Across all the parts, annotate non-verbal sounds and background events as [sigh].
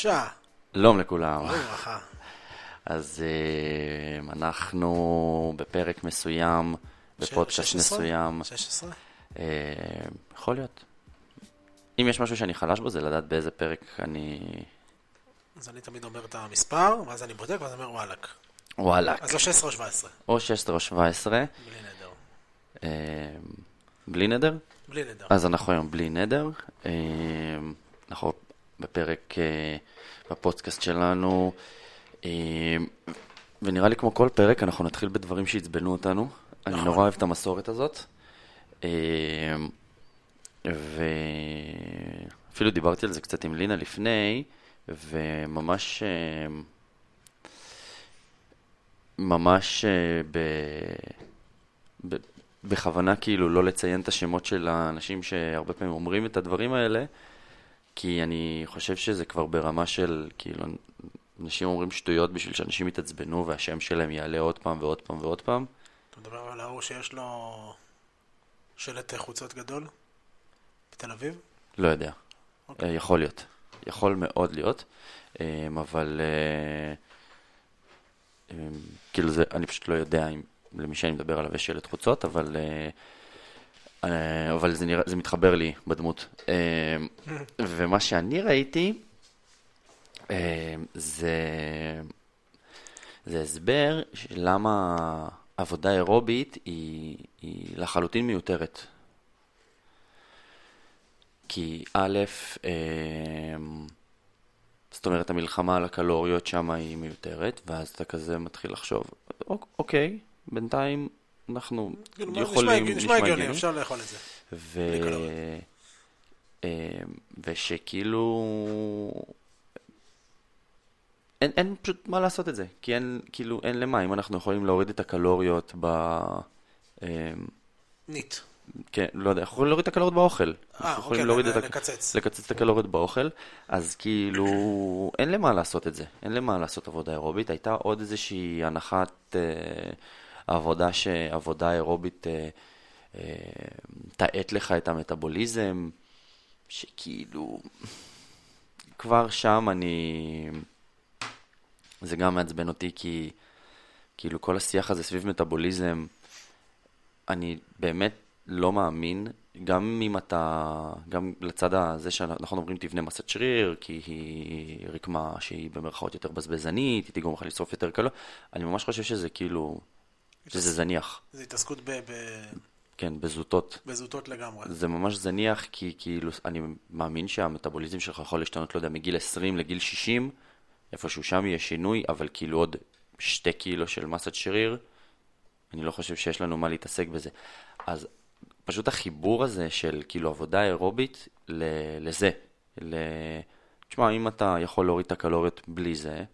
שלום לכולם. ברכה. אז אה, אנחנו בפרק מסוים, בפודקאסט 16? מסוים. 16? אה, יכול להיות. אם יש משהו שאני חלש בו, זה לדעת באיזה פרק אני... אז אני תמיד אומר את המספר, ואז אני בודק, ואז אני אומר וואלאק. וואלאק. אז לא 16 או 17, או 16 או 17. בלי נדר. אה, בלי נדר? בלי נדר. אז אנחנו היום בלי נדר. אה, בפרק אה, בפודקאסט שלנו, אה, ונראה לי כמו כל פרק, אנחנו נתחיל בדברים שעצבנו אותנו. אני נכון. נורא אוהב את המסורת הזאת. אה, ואפילו דיברתי על זה קצת עם לינה לפני, וממש... ממש ב... ב... בכוונה כאילו לא לציין את השמות של האנשים שהרבה פעמים אומרים את הדברים האלה, כי אני חושב שזה כבר ברמה של, כאילו, אנשים אומרים שטויות בשביל שאנשים יתעצבנו והשם שלהם יעלה עוד פעם ועוד פעם ועוד פעם. אתה מדבר על ההוא שיש לו שלט חוצות גדול? בתל אביב? לא יודע. אוקיי. אה, יכול להיות. יכול מאוד להיות. אה, אבל אה, כאילו זה, אני פשוט לא יודע אם למי שאני מדבר עליו יש שלט חוצות, אבל, אבל זה, נראה, זה מתחבר לי בדמות. אה, ומה שאני ראיתי אה, זה, זה הסבר למה עבודה אירובית היא, היא לחלוטין מיותרת. כי א', זאת אומרת, המלחמה על הקלוריות שם היא מיותרת, ואז אתה כזה מתחיל לחשוב, "אוק- אוקיי, בינתיים אנחנו כאילו, יכולים, נשמע- הגיוני, אפשר לאכול את זה. ו... אמ, ושכאילו... אין, אין פשוט מה לעשות את זה, כי אין, כאילו, אין למה, אם אנחנו יכולים להוריד את הקלוריות ב... אמ, ניט. כן, לא יודע, אנחנו יכולים להוריד את הקלוריות באוכל. אה, אוקיי, להוריד את לקצץ. לקצץ את הקלוריות באוכל, אז כאילו, אין למה לעשות את זה, אין למה לעשות עבודה אירובית. הייתה עוד איזושהי הנחת אה, עבודה שעבודה אירובית אה, אה, תאט לך את המטאבוליזם, שכאילו, כבר שם אני... זה גם מעצבן אותי, כי כאילו כל השיח הזה סביב מטאבוליזם, אני באמת לא מאמין, גם אם אתה, גם לצד הזה שאנחנו אומרים תבנה מסת שריר, כי היא רקמה שהיא במרכאות יותר בזבזנית, היא תגרום לך לשרוף יותר קלות, אני ממש חושב שזה כאילו, שזה זניח, זה התעסקות ב- ב- כן, בזוטות. בזוטות לגמרי. זה ממש זניח, כי כאילו, אני מאמין שהמטאבוליזם שלך יכול להשתנות, לא יודע, מגיל 20 לגיל 60, איפשהו שם יהיה שינוי, אבל כאילו עוד שתי קילו של מסת שריר, אני לא חושב שיש לנו מה להתעסק בזה. אז פשוט החיבור הזה של כאילו עבודה אירובית ל- לזה, ל... תשמע, אם אתה יכול להוריד את הקלוריות בלי זה,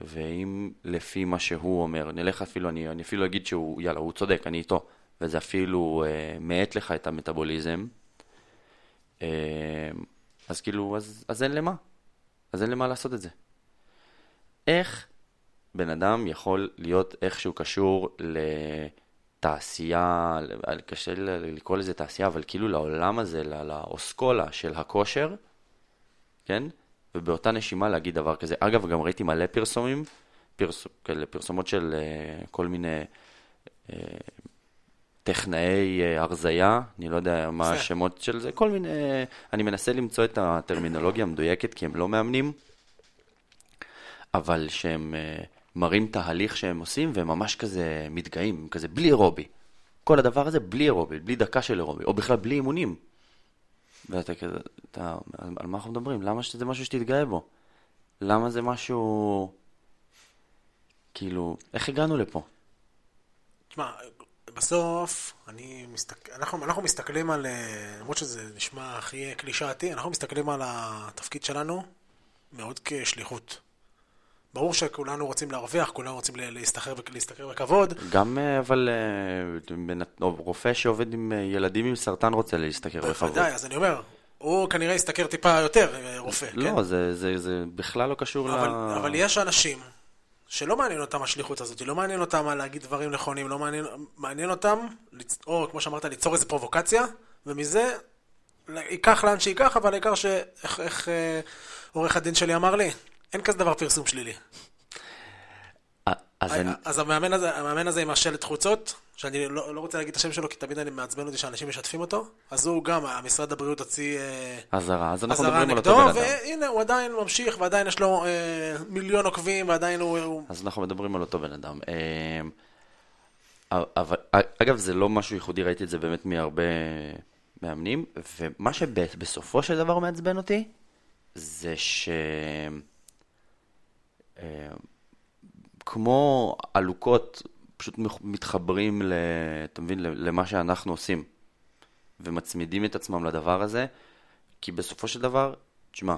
ואם לפי מה שהוא אומר, נלך אפילו, אני, אני אפילו אגיד שהוא, יאללה, הוא צודק, אני איתו, וזה אפילו אה, מאט לך את המטאבוליזם, אה, אז כאילו, אז, אז אין למה. אז אין למה לעשות את זה. איך בן אדם יכול להיות איכשהו קשור לתעשייה, קשה לקרוא לזה תעשייה, אבל כאילו לעולם הזה, לאוסקולה של הכושר, כן? ובאותה נשימה להגיד דבר כזה. אגב, גם ראיתי מלא פרסומים, פרס, כאלה פרסומות של uh, כל מיני uh, טכנאי uh, הרזייה, אני לא יודע מה יפה. השמות של זה, כל מיני, אני מנסה למצוא את הטרמינולוגיה המדויקת, כי הם לא מאמנים, אבל שהם uh, מראים תהליך שהם עושים, והם ממש כזה מתגאים, כזה בלי אירובי. כל הדבר הזה בלי אירובי, בלי דקה של אירובי, או בכלל בלי אימונים. ואתה כזה, אתה, על, על מה אנחנו מדברים? למה שזה משהו שתתגאה בו? למה זה משהו... כאילו, איך הגענו לפה? תשמע, בסוף, אני מסתכל, אנחנו, אנחנו מסתכלים על, אה, למרות שזה נשמע הכי קלישאתי, אנחנו מסתכלים על התפקיד שלנו מאוד כשליחות. ברור שכולנו רוצים להרוויח, כולנו רוצים לה- להשתכר, בכ- להשתכר בכבוד, גם, אה, אבל, אה, רופא שעובד עם אה, ילדים עם סרטן רוצה להשתכר בכבוד. בוודאי, אז אני אומר, הוא כנראה ישתכר טיפה יותר, רופא, כן? לא, זה, זה, זה בכלל לא קשור אבל, ל... אבל יש אנשים שלא מעניין אותם השליחות הזאת, לא מעניין אותם להגיד דברים נכונים, לא מעניין, מעניין אותם, או כמו שאמרת, ליצור איזה פרובוקציה, ומזה ייקח לאן שייקח, אבל העיקר ש... איך, איך אה, עורך הדין שלי אמר לי, אין כזה דבר פרסום שלילי. אה, אז אני... אז המאמן הזה, המאמן הזה עם השלט חוצות, שאני לא, לא רוצה להגיד את השם שלו, כי תמיד אני מעצבן אותי שאנשים משתפים אותו, אז הוא גם, משרד הבריאות הוציא אה, אזהרה, אז אנחנו מדברים על אותו בן אדם. והנה, הוא עדיין ממשיך, ועדיין יש לו אה, מיליון עוקבים, ועדיין הוא... אז אנחנו מדברים על אותו בן אדם. אמ, אבל, אגב, זה לא משהו ייחודי, ראיתי את זה באמת מהרבה מאמנים, ומה שבסופו של דבר מעצבן אותי, זה ש... אמ, כמו עלוקות, פשוט מתחברים, ל, אתה מבין, למה שאנחנו עושים, ומצמידים את עצמם לדבר הזה, כי בסופו של דבר, תשמע,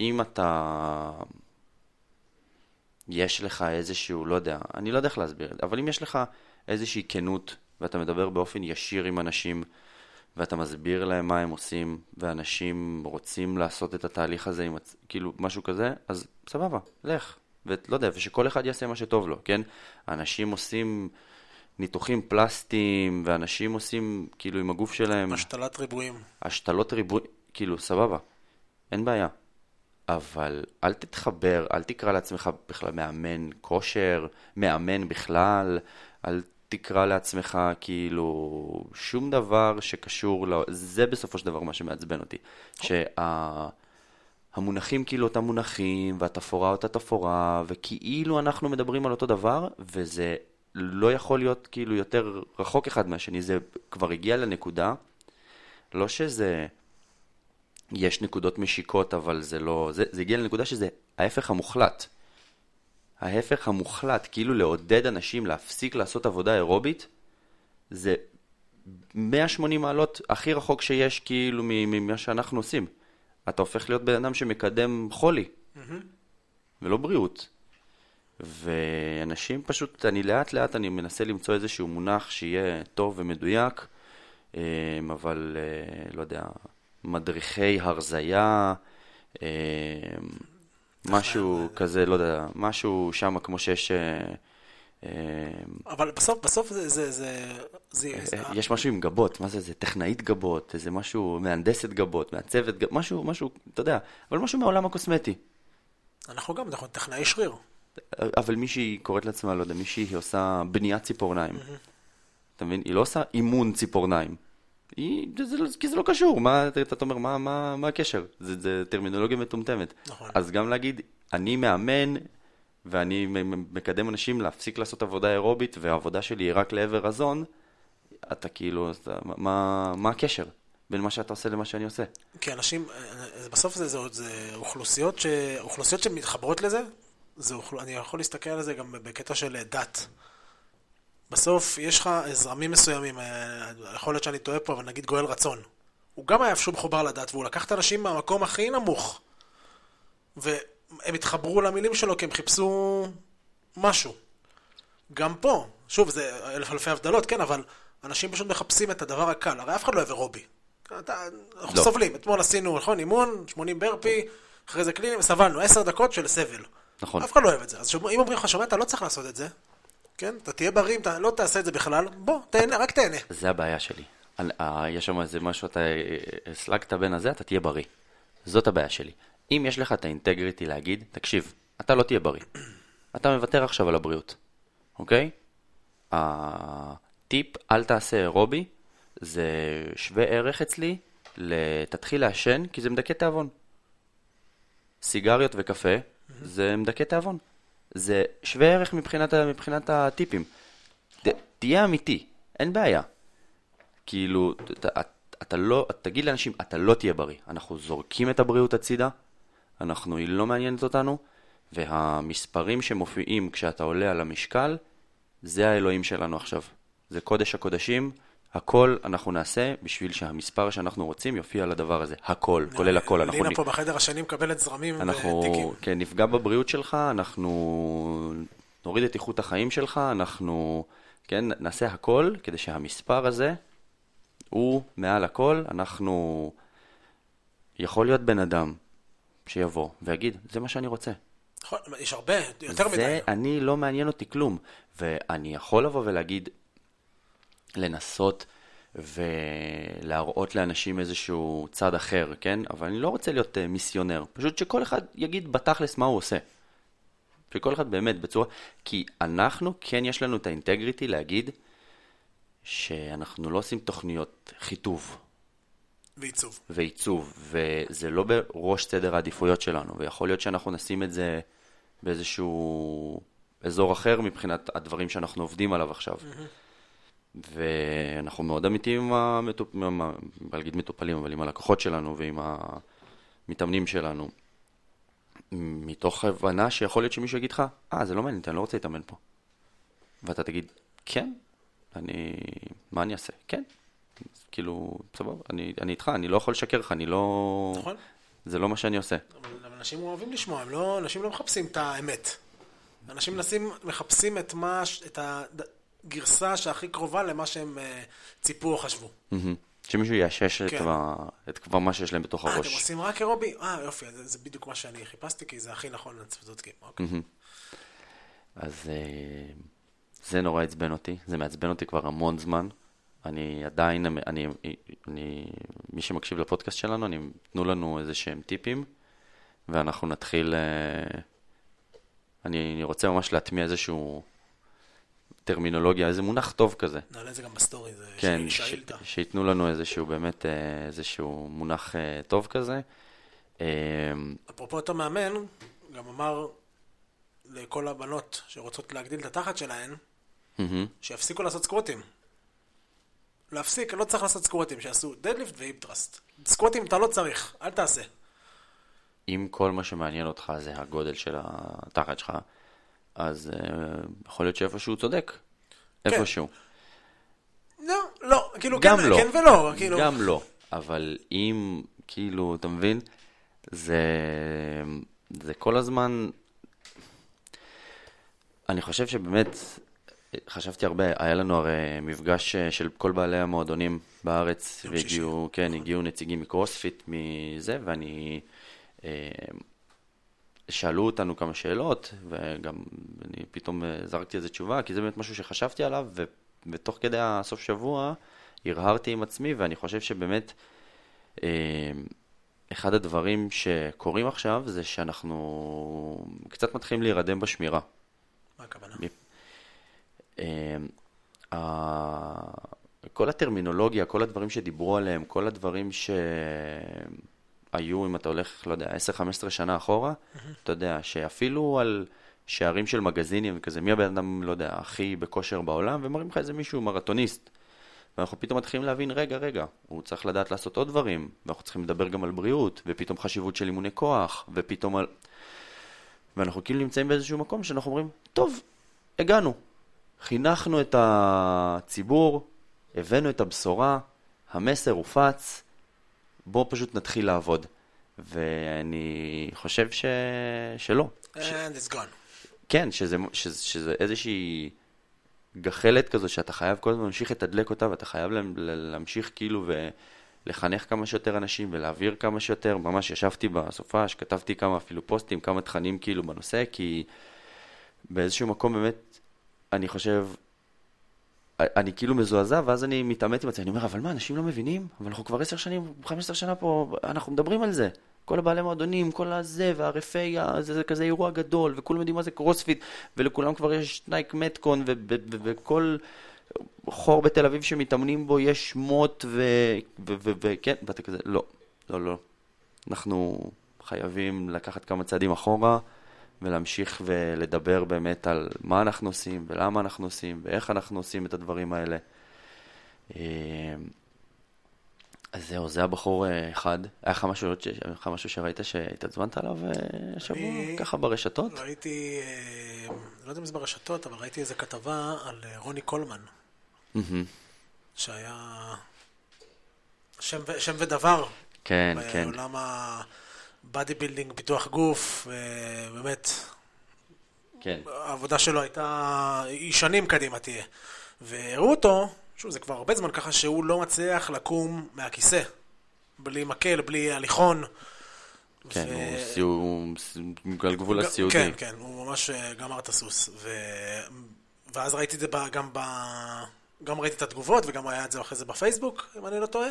אם אתה... יש לך איזשהו, לא יודע, אני לא יודע איך להסביר את זה, אבל אם יש לך איזושהי כנות, ואתה מדבר באופן ישיר עם אנשים, ואתה מסביר להם מה הם עושים, ואנשים רוצים לעשות את התהליך הזה, עם, כאילו, משהו כזה, אז סבבה, לך. ולא יודע, ושכל אחד יעשה מה שטוב לו, כן? אנשים עושים ניתוחים פלסטיים, ואנשים עושים, כאילו, עם הגוף שלהם... השתלת ריבועים. השתלות ריבועים, כאילו, סבבה, אין בעיה. אבל אל תתחבר, אל תקרא לעצמך בכלל מאמן כושר, מאמן בכלל, אל תקרא לעצמך כאילו שום דבר שקשור, לא, זה בסופו של דבר מה שמעצבן אותי. שהמונחים כאילו אותם מונחים, והתפאורה אותה תפאורה, וכאילו אנחנו מדברים על אותו דבר, וזה לא יכול להיות כאילו יותר רחוק אחד מהשני, זה כבר הגיע לנקודה, לא שזה... יש נקודות משיקות, אבל זה לא... זה, זה הגיע לנקודה שזה ההפך המוחלט. ההפך המוחלט, כאילו לעודד אנשים להפסיק לעשות עבודה אירובית, זה 180 מעלות הכי רחוק שיש כאילו ממה שאנחנו עושים. אתה הופך להיות בן אדם שמקדם חולי, mm-hmm. ולא בריאות. ואנשים פשוט, אני לאט לאט אני מנסה למצוא איזשהו מונח שיהיה טוב ומדויק, אה, אבל אה, לא יודע, מדריכי הרזייה, אה, משהו כזה, לא יודע, משהו שם כמו שיש... אה, אבל בסוף, בסוף זה, זה, זה, זה... אה, יש משהו עם גבות, מה זה, זה טכנאית גבות, איזה משהו, מהנדסת גבות, מעצבת גבות, משהו, משהו, אתה יודע, אבל משהו מהעולם הקוסמטי. אנחנו גם, אנחנו טכנאי שריר. אבל מישהי קוראת לעצמה, לא יודע, מישהי עושה בניית ציפורניים. אתה מבין? היא לא עושה אימון ציפורניים. היא, זה, זה, כי זה לא קשור, מה, אתה, אתה אומר, מה, מה, מה הקשר? זה, זה טרמינולוגיה מטומטמת. נכון. אז גם להגיד, אני מאמן, ואני מקדם אנשים להפסיק לעשות עבודה אירובית, והעבודה שלי היא רק לעבר רזון, אתה כאילו, אתה, מה, מה הקשר בין מה שאתה עושה למה שאני עושה? כי אנשים, אה, בסוף זה, זה, זה אוכלוסיות, ש, אוכלוסיות שמתחברות לזה, זה, אני יכול להסתכל על זה גם בקטע של דת. בסוף יש לך זרמים מסוימים, אה, יכול להיות שאני טועה פה, אבל נגיד גואל רצון. הוא גם היה איפשהו מחובר לדת, והוא לקח את האנשים מהמקום הכי נמוך. והם התחברו למילים שלו כי הם חיפשו משהו. גם פה, שוב, זה אלף אלפי הבדלות, כן, אבל אנשים פשוט מחפשים את הדבר הקל. הרי אף אחד לא אוהב אירובי. אנחנו לא. סובלים. אתמול עשינו, נכון, אימון, 80 ברפי, אחרי זה קלינים, וסבלנו, 10 דקות של סבל. נכון. אף אחד לא אוהב את זה. אז אם אומרים לך, שומע, אתה לא צריך לעשות את זה, כן? אתה תהיה בריא, אתה לא תעשה את זה בכלל, בוא, תהנה, רק תהנה. זה הבעיה שלי. יש שם איזה משהו, אתה הסלגת בין הזה, אתה תהיה בריא. זאת הבעיה שלי. אם יש לך את האינטגריטי להגיד, תקשיב, אתה לא תהיה בריא. אתה מוותר עכשיו על הבריאות, אוקיי? הטיפ, אל תעשה אירובי, זה שווה ערך אצלי, תתחיל לעשן, כי זה מדכא תיאבון. סיגריות וקפה, זה מדכא תיאבון. זה שווה ערך מבחינת, מבחינת הטיפים. ת, תהיה אמיתי, אין בעיה. כאילו, אתה, אתה לא, תגיד לאנשים, אתה לא תהיה בריא. אנחנו זורקים את הבריאות הצידה, אנחנו, היא לא מעניינת אותנו, והמספרים שמופיעים כשאתה עולה על המשקל, זה האלוהים שלנו עכשיו. זה קודש הקודשים, הכל אנחנו נעשה בשביל שהמספר שאנחנו רוצים יופיע על הדבר הזה. הכל, כולל הכל. לינה פה בחדר השני מקבלת זרמים ותיקים. כן, נפגע בבריאות שלך, אנחנו נוריד את איכות החיים שלך, אנחנו, כן, נעשה הכל כדי שהמספר הזה הוא מעל הכל. אנחנו... יכול להיות בן אדם שיבוא ויגיד, זה מה שאני רוצה. נכון, יש הרבה, יותר מדי. זה, אני, לא מעניין אותי כלום. ואני יכול לבוא ולהגיד, לנסות ולהראות לאנשים איזשהו צד אחר, כן? אבל אני לא רוצה להיות uh, מיסיונר, פשוט שכל אחד יגיד בתכלס מה הוא עושה. שכל אחד באמת בצורה... כי אנחנו, כן יש לנו את האינטגריטי להגיד שאנחנו לא עושים תוכניות חיטוב. ועיצוב. ועיצוב, וזה לא בראש סדר העדיפויות שלנו, ויכול להיות שאנחנו נשים את זה באיזשהו אזור אחר מבחינת הדברים שאנחנו עובדים עליו עכשיו. Mm-hmm. ואנחנו מאוד אמיתיים עם המטופלים, להגיד מטופלים, אבל עם הלקוחות שלנו ועם המתאמנים שלנו. מתוך הבנה שיכול להיות שמישהו יגיד לך, אה, זה לא מעניין אני לא רוצה להתאמן פה. ואתה תגיד, כן, אני, מה אני אעשה? כן. כאילו, סבבה, אני, אני איתך, אני לא יכול לשקר לך, אני לא... נכון. זה לא מה שאני עושה. אבל אנשים אוהבים לשמוע, הם לא, אנשים לא מחפשים את האמת. אנשים מנסים, מחפשים את מה, את הגרסה שהכי קרובה למה שהם uh, ציפו או חשבו. שמישהו יאשש כן. את כבר מה שיש להם בתוך 아, הראש. אה, אתם עושים רק אירובי? אה, יופי, זה, זה בדיוק מה שאני חיפשתי, כי זה הכי נכון לצוותים. אוקיי. אז uh, זה נורא עצבן אותי, זה מעצבן אותי כבר המון זמן. אני עדיין, אני, אני, מי שמקשיב לפודקאסט שלנו, אני, תנו לנו איזה שהם טיפים, ואנחנו נתחיל, אני, אני רוצה ממש להטמיע איזשהו טרמינולוגיה, איזה מונח טוב כזה. נעלה את זה גם בסטורי, זה כן, שאילתה. ש, שייתנו לנו איזשהו באמת, אה, איזשהו מונח אה, טוב כזה. אה, אפרופו אותו מאמן, גם אמר לכל הבנות שרוצות להגדיל את התחת שלהן, שיפסיקו לעשות סקווטים. להפסיק, לא צריך לעשות סקווטים, שיעשו דדליפט ואיפטרסט. סקווטים אתה לא צריך, אל תעשה. אם כל מה שמעניין אותך זה הגודל של התחת שלך, אז uh, יכול להיות שאיפשהו צודק. כן. איפשהו. לא, לא, כאילו גם כן, לא. כן ולא. כאילו... גם לא, אבל אם, כאילו, אתה מבין? זה, זה כל הזמן... אני חושב שבאמת, חשבתי הרבה, היה לנו הרי מפגש אה, של כל בעלי המועדונים בארץ, והגיעו, כן, נכון. הגיעו נציגים מקרוספיט מזה, ואני... אה, שאלו אותנו כמה שאלות, וגם אני פתאום אה, זרקתי איזה תשובה, כי זה באמת משהו שחשבתי עליו, ותוך כדי הסוף שבוע הרהרתי עם עצמי, ואני חושב שבאמת אה, אחד הדברים שקורים עכשיו זה שאנחנו קצת מתחילים להירדם בשמירה. מה הכוונה? אה, כל הטרמינולוגיה, כל הדברים שדיברו עליהם, כל הדברים ש... היו, אם אתה הולך, לא יודע, 10-15 שנה אחורה, mm-hmm. אתה יודע, שאפילו על שערים של מגזינים וכזה, מי הבן אדם, לא יודע, הכי בכושר בעולם, ומראים לך איזה מישהו מרתוניסט. ואנחנו פתאום מתחילים להבין, רגע, רגע, הוא צריך לדעת לעשות עוד דברים, ואנחנו צריכים לדבר גם על בריאות, ופתאום חשיבות של אימוני כוח, ופתאום על... ואנחנו כאילו נמצאים באיזשהו מקום שאנחנו אומרים, טוב, הגענו. חינכנו את הציבור, הבאנו את הבשורה, המסר הופץ, בוא פשוט נתחיל לעבוד. ואני חושב ש... שלא. And it's gone. כן, שזה, שזה, שזה איזושהי גחלת כזו שאתה חייב כל הזמן להמשיך לתדלק אותה ואתה חייב להמשיך כאילו ולחנך כמה שיותר אנשים ולהעביר כמה שיותר. ממש ישבתי בסופה, שכתבתי כמה אפילו פוסטים, כמה תכנים כאילו בנושא, כי באיזשהו מקום באמת, אני חושב, אני כאילו מזועזע, ואז אני מתעמת עם עצמי, אני אומר, אבל מה, אנשים לא מבינים? אבל אנחנו כבר עשר שנים, חמש עשר שנה פה, אנחנו מדברים על זה. כל הבעלי מועדונים, כל הזה, והרפי, זה, זה כזה אירוע גדול, וכולם יודעים מה זה קרוספיט, ולכולם כבר יש Nike Metcon, וכל חור בתל אביב שמתאמנים בו יש מוט, וכן, ואתה כזה, לא, לא, לא. אנחנו חייבים לקחת כמה צעדים אחורה. ולהמשיך ולדבר באמת על מה אנחנו עושים ולמה אנחנו עושים ואיך אנחנו עושים את הדברים האלה. אה, אז זהו, זה הבחור אה, אחד. היה לך משהו, לך משהו שראית שהתעצבנת עליו אה, השבוע, ככה ברשתות? ראיתי, לא יודע אם זה ברשתות, אבל ראיתי איזה כתבה על רוני קולמן, שהיה שם, שם דבר. כן, כן. בעולם bodybuilding, פיתוח גוף, באמת, כן. העבודה שלו הייתה, היא שנים קדימה תהיה. והראו אותו, שוב, זה כבר הרבה זמן ככה, שהוא לא מצליח לקום מהכיסא. בלי מקל, בלי הליכון. כן, ו... הוא, סיום, על גבול הסיעודי. כן, כן, הוא ממש אה, גמר את הסוס. ו... ואז ראיתי את זה גם ב... גם ראיתי את התגובות, וגם היה את זה אחרי זה בפייסבוק, אם אני לא טועה,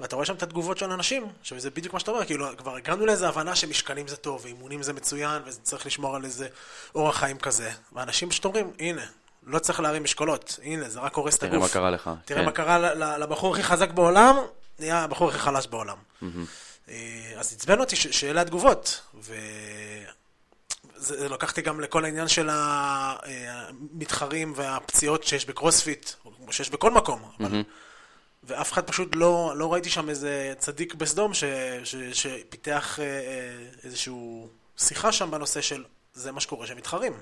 ואתה רואה שם את התגובות של אנשים, שזה בדיוק מה שאתה אומר, כאילו, כבר הגענו לאיזו הבנה שמשקלים זה טוב, ואימונים זה מצוין, וצריך לשמור על איזה אורח חיים כזה. ואנשים פשוט אומרים, הנה, לא צריך להרים משקולות, הנה, זה רק הורס את הגוף. תראה מה קרה לך. תראה כן. מה קרה לבחור הכי חזק בעולם, נהיה הבחור הכי חלש בעולם. אה, אז עצבן אותי ש- שאלה התגובות, וזה זה לקחתי גם לכל העניין של אה, המתחרים והפציעות שיש בקרוספיט, או שיש בכל מקום, אבל... ואף אחד פשוט לא, לא ראיתי שם איזה צדיק בסדום ש, ש, שפיתח אה, אה, איזושהי שיחה שם בנושא של זה מה שקורה שמתחרים.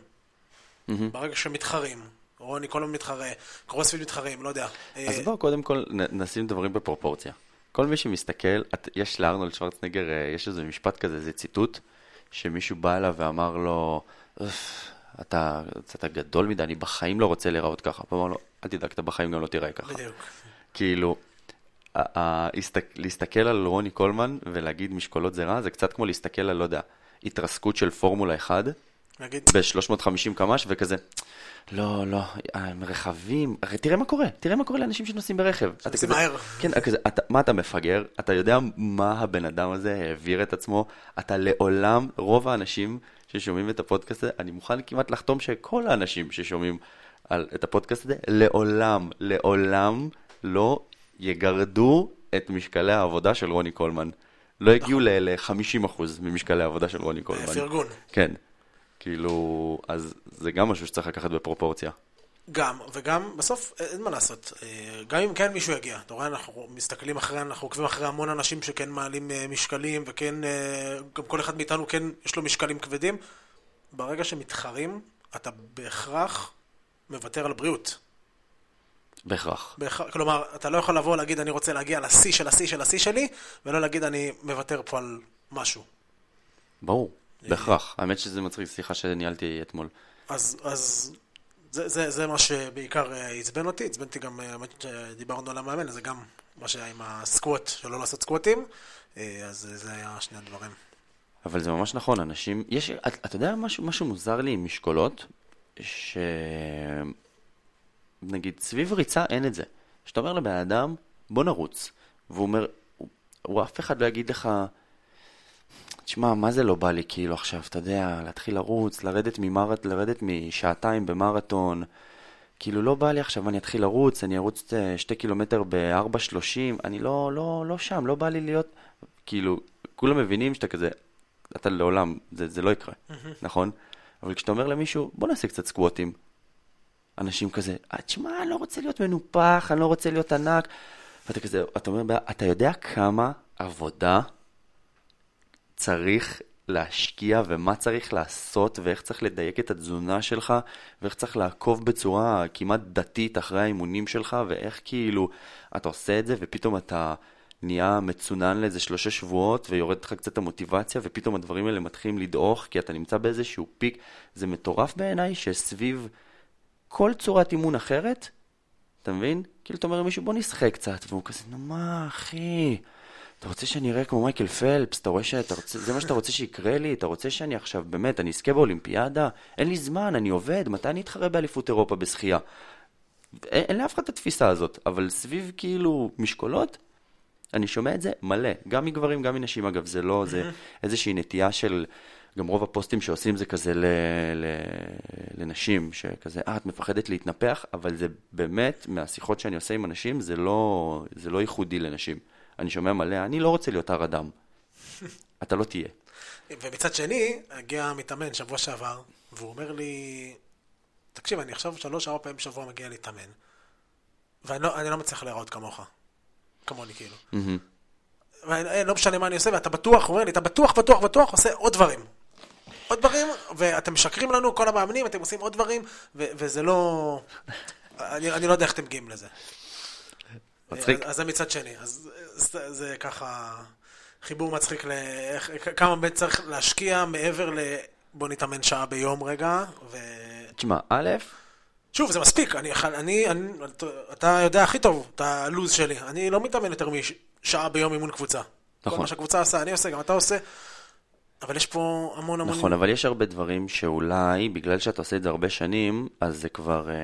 ברגע שמתחרים, רוני כל הזמן מתחרה, קרוספיט מתחרים, לא יודע. אה, אז בואו קודם כל נ- נשים דברים בפרופורציה. כל מי שמסתכל, את, יש לארנולד שוורצנגר, יש איזה משפט כזה, איזה ציטוט, שמישהו בא אליו ואמר לו, "אוף, אתה אתה גדול מדי, אני בחיים לא רוצה להיראות ככה. הוא אמר לו, אל תדאג, אתה בחיים גם לא תיראה ככה. בדיוק. כאילו, להסתכל על רוני קולמן ולהגיד משקולות זה רע, זה קצת כמו להסתכל על, לא יודע, התרסקות של פורמולה 1 נגיד, ב-350 קמ"ש וכזה, לא, לא, הם רכבים, הרי תראה מה קורה, תראה מה קורה לאנשים שנוסעים ברכב. אתה שנוסעים כזה- מהר. כן, כזה, אתה, מה אתה מפגר? אתה יודע מה הבן אדם הזה העביר את עצמו? אתה לעולם, רוב האנשים ששומעים את הפודקאסט הזה, אני מוכן כמעט לחתום שכל האנשים ששומעים על, את הפודקאסט הזה, לעולם, לעולם לא יגרדו את משקלי העבודה של רוני קולמן. לא יגיעו ל-50% ממשקלי העבודה של רוני קולמן. פרגון. כן. כאילו, אז זה גם משהו שצריך לקחת בפרופורציה. גם, וגם, בסוף, אין מה לעשות. אה, גם אם כן מישהו יגיע. אתה רואה, אנחנו מסתכלים אחרי, אנחנו עוקבים אחרי המון אנשים שכן מעלים אה, משקלים, וכן, אה, גם כל אחד מאיתנו כן, יש לו משקלים כבדים. ברגע שמתחרים, אתה בהכרח מוותר על בריאות. בהכרח. בהכרח, כלומר, אתה לא יכול לבוא להגיד, אני רוצה להגיע לשיא של השיא של השיא שלי, ולא להגיד, אני מוותר פה על משהו. ברור, בהכרח. האמת שזה מצחיק, סליחה שניהלתי אתמול. אז, אז זה, זה, זה מה שבעיקר אה, עצבן אותי, עצבן אותי גם, אה, האמת שדיברנו על המאמן, זה גם מה שהיה עם הסקווט, שלא לעשות סקווטים, אה, אז זה היה שני הדברים. אבל זה ממש נכון, אנשים, יש, אתה, אתה יודע משהו, משהו מוזר לי עם משקולות, ש... נגיד, סביב ריצה אין את זה. שאתה אומר לבן אדם, בוא נרוץ, והוא אומר, הוא, אף אחד לא יגיד לך, תשמע, מה זה לא בא לי כאילו עכשיו, אתה יודע, להתחיל לרוץ, לרדת ממרט, לרדת משעתיים במרתון, כאילו לא בא לי עכשיו, אני אתחיל לרוץ, אני ארוץ אה, שתי קילומטר ב-4.30, אני לא, לא, לא שם, לא בא לי להיות, כאילו, כולם מבינים שאתה כזה, אתה לעולם, זה, זה לא יקרה, נכון? אבל כשאתה אומר למישהו, בוא נעשה קצת סקווטים, אנשים כזה, "אה, תשמע, אני לא רוצה להיות מנופח, אני לא רוצה להיות ענק, ואתה כזה, אתה אומר, אתה יודע כמה עבודה צריך להשקיע ומה צריך לעשות ואיך צריך לדייק את התזונה שלך ואיך צריך לעקוב בצורה כמעט דתית אחרי האימונים שלך ואיך כאילו אתה עושה את זה ופתאום אתה נהיה מצונן לאיזה שלושה שבועות ויורד לך קצת המוטיבציה ופתאום הדברים האלה מתחילים לדעוך כי אתה נמצא באיזשהו פיק. זה מטורף בעיניי שסביב כל צורת אימון אחרת, אתה מבין? כאילו אתה אומר למישהו בוא נשחק קצת והוא כזה נו מה אחי? אתה רוצה שאני אראה כמו מייקל פלפס, אתה רואה שאתה רוצה, זה מה שאתה רוצה שיקרה לי, אתה רוצה שאני עכשיו, באמת, אני אזכה באולימפיאדה, אין לי זמן, אני עובד, מתי אני אתחרה באליפות אירופה בשחייה? אין, אין לאף אחד את התפיסה הזאת, אבל סביב כאילו משקולות, אני שומע את זה מלא, גם מגברים, גם מנשים. אגב, זה לא, זה איזושהי נטייה של, גם רוב הפוסטים שעושים זה כזה ל, ל, לנשים, שכזה, אה, את מפחדת להתנפח, אבל זה באמת, מהשיחות שאני עושה עם אנשים, זה לא, זה לא ייחודי לנשים. אני שומע מלא, אני לא רוצה להיות הר אדם. [laughs] אתה לא תהיה. ומצד שני, הגיע מתאמן שבוע שעבר, והוא אומר לי, תקשיב, אני עכשיו שלוש, ארבע פעמים בשבוע מגיע להתאמן, ואני לא, לא מצליח להיראות כמוך. כמוני, כאילו. ואני, לא משנה מה אני עושה, ואתה בטוח, הוא אומר לי, אתה בטוח, בטוח, בטוח, עושה עוד דברים. עוד דברים, ואתם משקרים לנו, כל המאמנים, אתם עושים עוד דברים, ו- וזה לא... אני, אני לא יודע איך אתם מגיעים לזה. מצחיק. אז, אז זה מצד שני. אז זה, זה ככה חיבור מצחיק לאיך, כמה באמת צריך להשקיע מעבר ל... בוא נתאמן שעה ביום רגע, ו... תשמע, א', שוב, זה מספיק, אני, אני, אני, אתה יודע הכי טוב את הלו"ז שלי, אני לא מתאמן יותר משעה ביום אימון קבוצה. נכון. כל מה שהקבוצה עושה, אני עושה, גם אתה עושה. אבל יש פה המון המון... נכון, אבל יש הרבה דברים שאולי, בגלל שאתה עושה את זה הרבה שנים, אז זה כבר אה,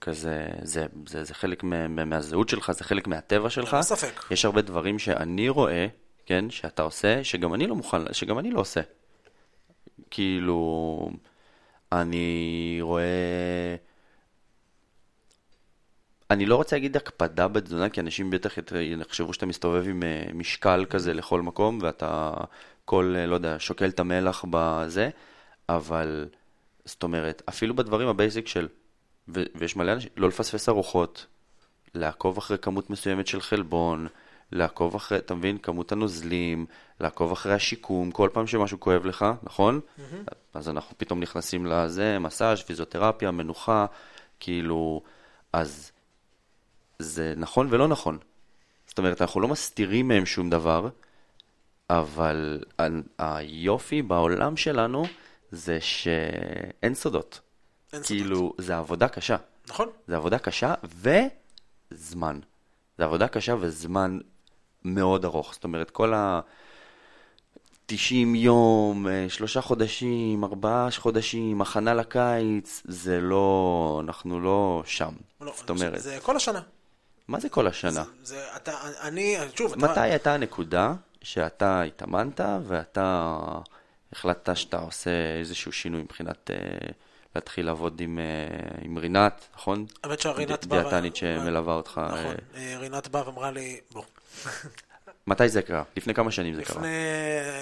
כזה, זה, זה, זה חלק מה, מה- מהזהות שלך, זה חלק מהטבע שלך. אין ספק. יש הרבה דברים שאני רואה, כן, שאתה עושה, שגם אני לא מוכן, שגם אני לא עושה. כאילו, אני רואה... אני לא רוצה להגיד הקפדה בתזונה, כי אנשים בטח יחשבו שאתה מסתובב עם אה, משקל כזה לכל מקום, ואתה כל, אה, לא יודע, שוקל את המלח בזה, אבל, זאת אומרת, אפילו בדברים ה basic של, ו- ויש מלא אנשים, לא לפספס ארוחות, לעקוב אחרי כמות מסוימת של חלבון, לעקוב אחרי, אתה מבין, כמות הנוזלים, לעקוב אחרי השיקום, כל פעם שמשהו כואב לך, נכון? אז אנחנו פתאום נכנסים לזה, מסאז', פיזיותרפיה, מנוחה, כאילו, אז זה נכון ולא נכון. זאת אומרת, אנחנו לא מסתירים מהם שום דבר, אבל היופי בעולם שלנו זה שאין סודות. אין סודות. כאילו, זה עבודה קשה. נכון? זה עבודה קשה וזמן. זה עבודה קשה וזמן מאוד ארוך. זאת אומרת, כל ה... 90 יום, אה, שלושה חודשים, ארבעה חודשים, הכנה לקיץ, זה לא... אנחנו לא שם. לא, זאת אומרת, זה כל השנה. מה זה כל השנה? זה, אתה, אני, שוב, אתה... מתי הייתה הנקודה שאתה התאמנת ואתה החלטת שאתה עושה איזשהו שינוי מבחינת אה, להתחיל לעבוד עם, אה, עם רינת, נכון? האמת שהרינת באה... דיאטנית שמלווה אותך. נכון. אה, אה, רינת באה ואמרה לי, בוא. מתי זה קרה? לפני כמה שנים זה קרה? לפני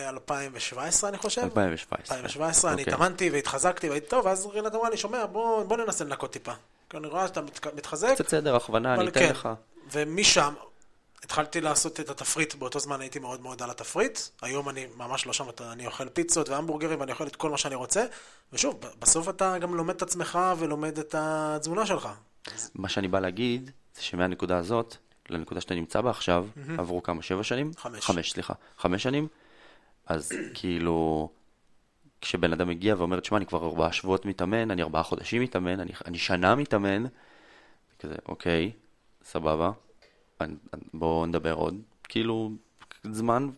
2017, אני חושב. 2017. 2017, אני אוקיי. התאמנתי והתחזקתי והייתי טוב, ואז רינת אמרה לי, שומע, בוא, בוא ננסה לנקות טיפה. כי אני רואה שאתה מת- מתחזק, קצת סדר, הכוונה, אני אתן כן. לך. ומשם התחלתי לעשות את התפריט, באותו זמן הייתי מאוד מאוד על התפריט. היום אני ממש לא שם, אני אוכל פיצות והמבורגרים ואני אוכל את כל מה שאני רוצה. ושוב, בסוף אתה גם לומד את עצמך ולומד את התזונה שלך. מה שאני בא להגיד, זה שמהנקודה הזאת, לנקודה שאתה נמצא בה עכשיו, עברו כמה? שבע שנים? חמש. חמש, סליחה. חמש שנים? אז כאילו, כשבן אדם מגיע ואומר, תשמע, אני כבר ארבעה שבועות מתאמן, אני ארבעה חודשים מתאמן, אני, אני שנה מתאמן, כזה, אוקיי, סבבה, בואו נדבר עוד. כאילו, זמן,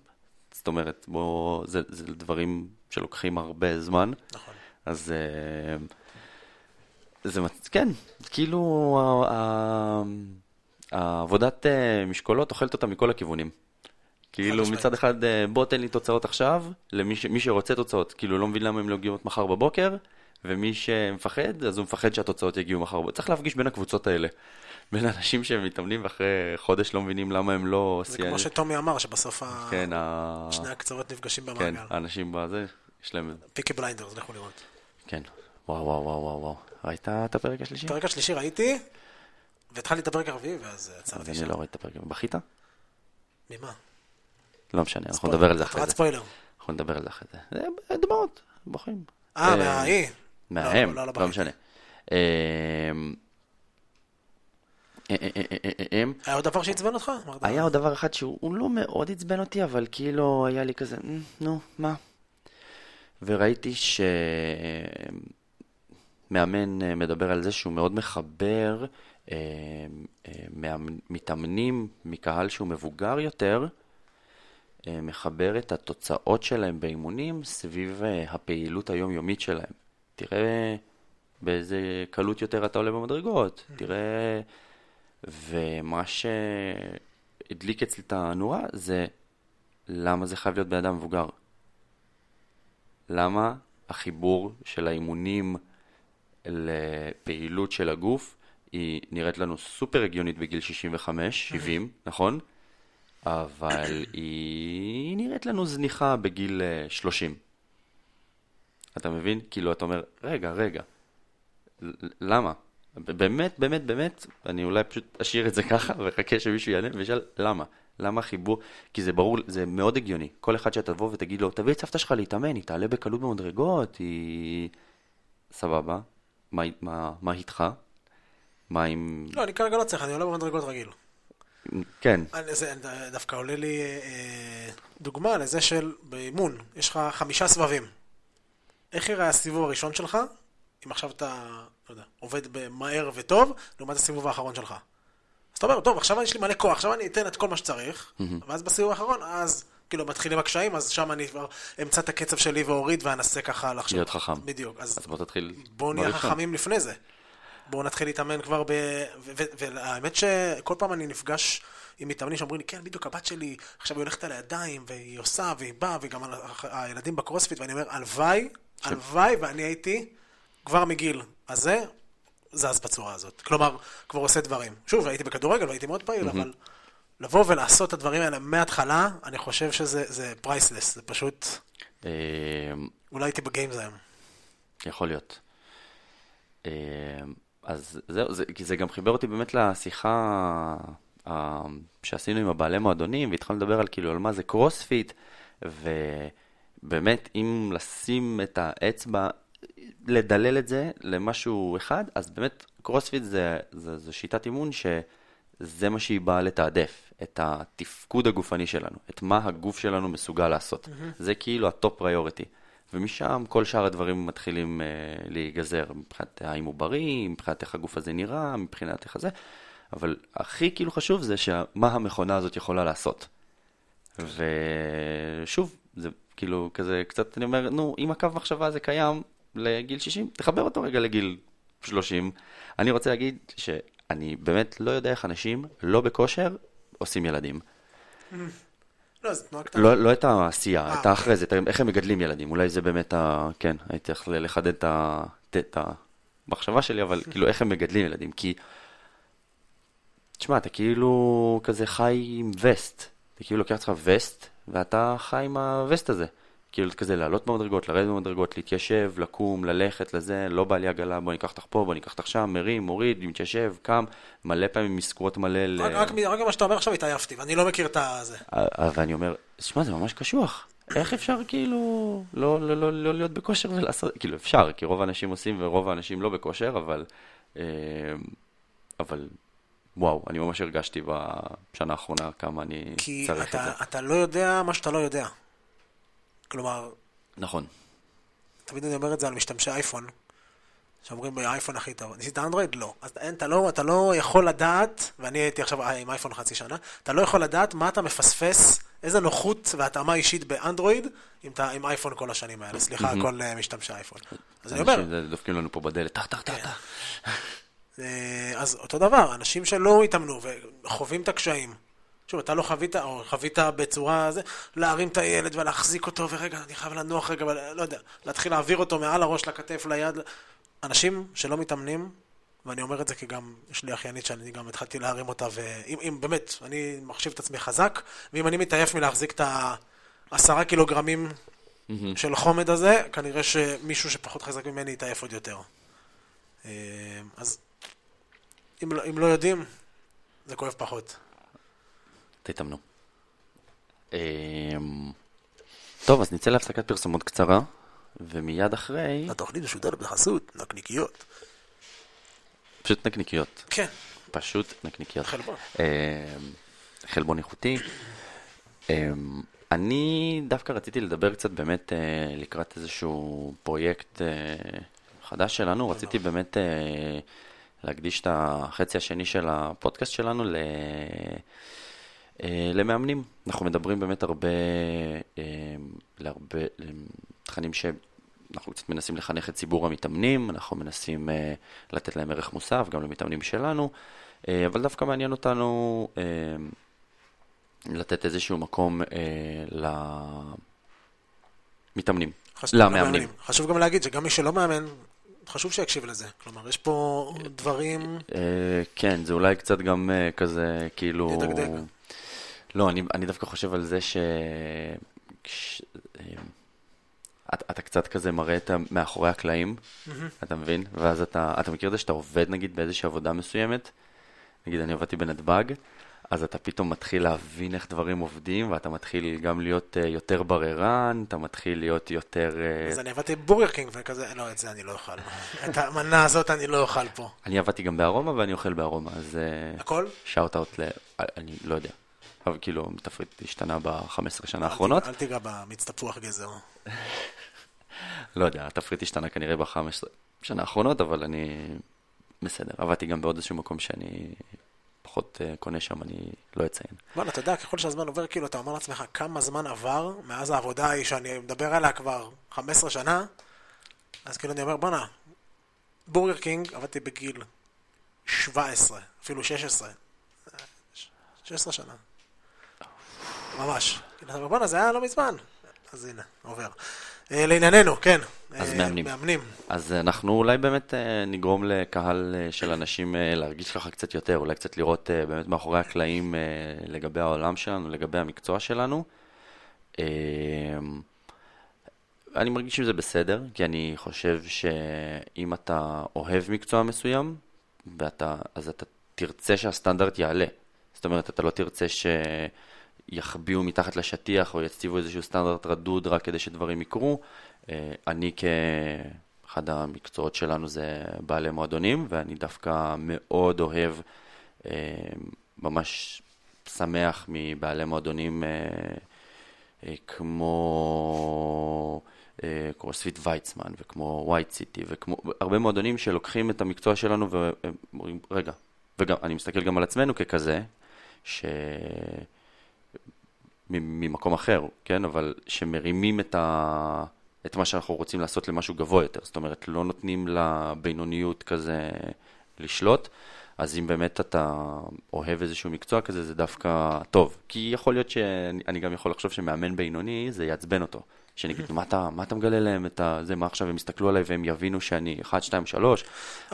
זאת אומרת, בואו, זה, זה דברים שלוקחים הרבה זמן. נכון. אז אה, זה, כן, כאילו העבודת אה, משקולות אוכלת אותה מכל הכיוונים. כאילו. מצד אחד, אה, בוא תן לי תוצאות עכשיו, למי ש- מי שרוצה תוצאות, כאילו לא מבין למה הם לא יגיעו מחר בבוקר, ומי שמפחד, אז הוא מפחד שהתוצאות יגיעו מחר. צריך להפגיש בין הקבוצות האלה. בין אנשים שמתאמנים ואחרי חודש לא מבינים למה הם לא... זה. כמו שטומי אמר, שבסוף כן, ה... שני הקצוות נפגשים כן, במעגל. האנשים בזה, יש להם... פיקי בליינדרס, לכו לראות. כן. וואו, וואו, וואו, וואו, וואו. ראית את הפרק השלישי? את הפרק השלישי ראיתי, והתחלתי את הפרק הרביעי, ואז אז עצרתי אני שם. לא רואה את הפרק. בכית? ממה? לא משנה, אנחנו. נדבר על זה אחרי זה. ספוילר. אנחנו נדבר על זה אחרי זה. זה דמעות, בוכים. אה, אה, מהאי. מההם, לא, לא, לא לא. משנה. אמ, אה, אה, אה, אה, אה, אה, היה עוד דבר שעצבן אותך? היה עוד דבר אחד שהוא הוא לא מאוד עצבן אותי, אבל כאילו היה לי כזה, "מ, נו, מה? וראיתי שמאמן אה, מדבר על זה שהוא מאוד מחבר אה, אה, מתאמנים מקהל שהוא מבוגר יותר, אה, מחבר את התוצאות שלהם באימונים סביב אה, הפעילות היומיומית שלהם. תראה באיזה קלות יותר אתה עולה במדרגות, תראה... ומה שהדליק אצלי את הנורה זה למה זה חייב להיות בן אדם מבוגר. למה החיבור של האימונים לפעילות של הגוף היא נראית לנו סופר הגיונית בגיל 65, 70, נכון? אבל היא נראית לנו זניחה בגיל אה, 30. אתה מבין? כאילו, אתה אומר, רגע, רגע, למה? באמת, באמת, באמת, אני אולי פשוט אשאיר את זה ככה [laughs] ואחכה שמישהו יענה וישאל למה? למה חיבור? כי זה ברור, זה מאוד הגיוני. כל אחד שתבוא ותגיד לו, תביא את סבתא שלך להתאמן, היא תעלה בקלות במדרגות, היא... סבבה. מה, מה, מה איתך? מה עם... לא, אני כרגע לא צריך, אני עולה במדרגות רגיל. כן, אני- זה דווקא עולה לי אה, דוגמה לזה של באימון, יש לך חמישה סבבים. איך יראה הסיבוב הראשון שלך, אם עכשיו אתה, לא יודע, עובד מהר וטוב, לעומת הסיבוב האחרון שלך. אז אתה אומר, טוב, עכשיו יש לי מלא כוח, עכשיו אני אתן את כל מה שצריך, ואז בסיבוב האחרון, אז כאילו מתחילים הקשיים, אז שם אני כבר אמצא את הקצב שלי ואוריד ואנסה ככה לחשוב. להיות חכם. בדיוק. אז אז בוא תתחיל בואו נהיה. חכמים לפני זה. בואו נתחיל להתאמן כבר ב... והאמת שכל פעם אני נפגש עם מתאמנים שאומרים לי, כן, בדיוק הבת שלי, עכשיו היא הולכת על הידיים, והיא עושה, והיא באה, וגם על- הילדים בקרוספיט, ואני אומר, הלוואי, הלוואי, ואני הייתי כבר מגיל הזה, זז בצורה הזאת. כלומר, כבר עושה דברים. שוב, הייתי בכדורגל והייתי מאוד פעיל, אבל לבוא ולעשות את הדברים האלה מההתחלה, אני חושב שזה priceless, זה פשוט... אה, אולי הייתי ב Games היום. יכול להיות. אה, אז זהו, זה, כי זה גם חיבר אותי באמת לשיחה אה, שעשינו עם הבעלי מועדונים, והתחלנו לדבר על כאילו על מה זה קרוספיט, ובאמת, אם לשים את האצבע, לדלל את זה למשהו אחד, אז באמת קרוספיט זה, זה, זה שיטת אימון שזה מה שהיא באה לתעדף, את התפקוד הגופני שלנו, את מה הגוף שלנו מסוגל לעשות. זה כאילו ה top priority. ומשם כל שאר הדברים מתחילים אה, להיגזר, מבחינת האם הוא בריא, מבחינת איך הגוף הזה נראה, מבחינת איך זה, אבל הכי כאילו חשוב זה שמה המכונה הזאת יכולה לעשות. ושוב, זה כאילו כזה קצת, אני אומר, נו, אם הקו מחשבה הזה קיים לגיל 60, תחבר אותו רגע לגיל 30. אני רוצה להגיד שאני באמת לא יודע איך אנשים לא בכושר עושים ילדים. [laughs] לא, זו תנועה קטנה. לא, לא את העשייה, אה, את האחרי זה, איך הם מגדלים ילדים. אולי זה באמת ה... כן, הייתי צריך לחדד את המחשבה שלי, אבל [laughs] כאילו איך הם מגדלים ילדים. כי, תשמע, אתה כאילו כזה חי עם וסט. אתה כאילו לוקח לך וסט, ואתה חי עם הווסט הזה. כאילו כזה לעלות במדרגות, לרדת במדרגות, להתיישב, לקום, ללכת לזה, לא בא לי עגלה, בוא ניקח אותך פה, בוא ניקח אותך שם, מרים, מוריד, מתיישב, קם, מלא פעמים מסקרות מלא ל... רק, ממה שאתה אומר עכשיו התעייפתי, ואני לא מכיר את הזה. אה, ואני אומר, שמע, זה ממש קשוח. איך אפשר כאילו לא, לא, לא, לא להיות בכושר ולעשות, כאילו אפשר, כי רוב האנשים עושים ורוב האנשים לא בכושר, אבל, אה, אבל וואו, אני ממש הרגשתי בשנה האחרונה כמה אני כי צריך אתה, את זה. אתה לא יודע מה שאתה לא יודע. כלומר, נכון. תמיד אני אומר את זה על משתמשי אייפון, שאומרים לי, האייפון הכי טוב. ניסית אנדרואיד? לא. אז אין, אתה לא, אתה לא יכול לדעת, ואני הייתי עכשיו אה, עם אייפון חצי שנה, אתה לא יכול לדעת מה אתה מפספס, איזה נוחות והתאמה אישית באנדרואיד, אם אתה עם אייפון כל השנים האלה. סליחה, כל אה, משתמשי אייפון. אז אני אומר, דופקים לנו פה בדלת, טח, טח, טח, אז אותו דבר, אנשים שלא התאמנו וחווים את הקשיים. שוב, אתה לא חווית, או חווית בצורה זה, להרים את הילד ולהחזיק אותו, ורגע, אני חייב לנוח רגע, אבל לא יודע, להתחיל להעביר אותו מעל הראש לכתף, ליד. אנשים שלא מתאמנים, ואני אומר את זה כי גם יש לי אחיינית שאני גם התחלתי להרים אותה, ואם אם, באמת, אני מחשיב את עצמי חזק, ואם אני מתעייף מלהחזיק את העשרה קילוגרמים של חומד הזה, כנראה שמישהו שפחות חזק ממני יתעייף עוד יותר. אה, אז אם לא, אם לא יודעים, זה כואב פחות. תתאמנו. אמ, טוב, אז נצא להפסקת פרסומות קצרה, ומיד אחרי, התוכנית משודרת בחסות נקניקיות. פשוט נקניקיות. כן, פשוט נקניקיות. חלבון. אמ, חלבון איכותי. אמ, אני דווקא רציתי לדבר קצת באמת אה, לקראת איזשהו פרויקט אה, חדש שלנו, רציתי באמת אה, להקדיש את החצי השני של הפודקאסט שלנו ל... אה, למאמנים. אנחנו מדברים באמת הרבה, אה, להרבה, תכנים שאנחנו קצת מנסים לחנך את ציבור המתאמנים, אנחנו מנסים אה, לתת להם ערך מוסף, גם למתאמנים שלנו, אבל דווקא מעניין אותנו לתת איזשהו מקום למתאמנים, חשוב למאמנים. חשוב גם להגיד שגם מי שלא מאמן, חשוב שיקשיב לזה. כלומר, יש פה דברים... כן, זה אולי קצת גם כזה, כאילו... לדגדג. לא, אני, אני דווקא חושב על זה ש... כש... אה, אתה, אתה קצת כזה מראה את מאחורי הקלעים, אתה מבין? ואז אתה, אתה מכיר את זה שאתה עובד נגיד באיזושהי עבודה מסוימת, נגיד אני עבדתי בנתב"ג, אז אתה פתאום מתחיל להבין איך דברים עובדים, ואתה מתחיל גם להיות אה, יותר בררן, אתה מתחיל להיות יותר... אה, אז אני עבדתי בבורגר קינג וכזה, לא, את זה אני לא אוכל. [laughs] את המנה הזאת אני לא אוכל פה. אני עבדתי גם בארומה ואני אוכל בארומה, אז... אה, הכל? שאוט אאוט ל... אני לא יודע. אבל כאילו, התפריט השתנה ב-15 שנה אל האחרונות. אל תיגע במיץ תפוח גזר. לא יודע, התפריט השתנה כנראה ב-15 שנה האחרונות, אבל אני... בסדר. עבדתי גם בעוד איזשהו מקום שאני פחות פחות אה, קונה שם, אני לא אציין. וואלה, אתה יודע, ככל שהזמן עובר, כאילו, אתה אומר לעצמך, כמה זמן עבר מאז העבודה ההיא שאני מדבר עליה כבר 15 שנה, אז כאילו אני אומר, בואנה, בורגר קינג, עבדתי בגיל 17, אפילו 16. 16 שנה. ממש. אומר, בואנה, זה היה לא מזמן. אז הנה, עובר. אה, לענייננו, כן. אז אה, מאמנים. מאמנים. אז אנחנו אולי באמת אה, נגרום לקהל אה, של אנשים אה, להרגיש ככה קצת יותר, אולי קצת לראות אה, באמת מאחורי הקלעים אה, לגבי העולם שלנו, לגבי המקצוע שלנו. אה, אני מרגיש שזה בסדר, כי אני חושב שאם אתה אוהב מקצוע מסוים, ואתה, אז אתה תרצה שהסטנדרט יעלה. זאת אומרת, אתה לא תרצה שיחביאו מתחת לשטיח או יציבו איזשהו סטנדרט רדוד רק כדי שדברים יקרו. אה, אני כאחד המקצועות שלנו זה בעלי מועדונים, ואני דווקא מאוד אוהב, אה, ממש שמח מבעלי מועדונים אה, כמו קרוספיט ויצמן וכמו ווייט סיטי וכמו הרבה מועדונים שלוקחים את המקצוע שלנו ואומרים, רגע, וגם, אני מסתכל גם על עצמנו ככזה, ש... ממקום אחר, כן? אבל שמרימים את, ה... את מה שאנחנו רוצים לעשות למשהו גבוה יותר. זאת אומרת, לא נותנים לבינוניות כזה לשלוט. אז אם באמת אתה אוהב איזשהו מקצוע כזה, זה דווקא טוב. כי יכול להיות שאני גם יכול לחשוב שמאמן בינוני, זה יעצבן אותו. שאני אגיד, מה אתה, מה אתה מגלה להם את. זה, מה עכשיו הם יסתכלו עליי והם יבינו שאני 1, 2, 3, אני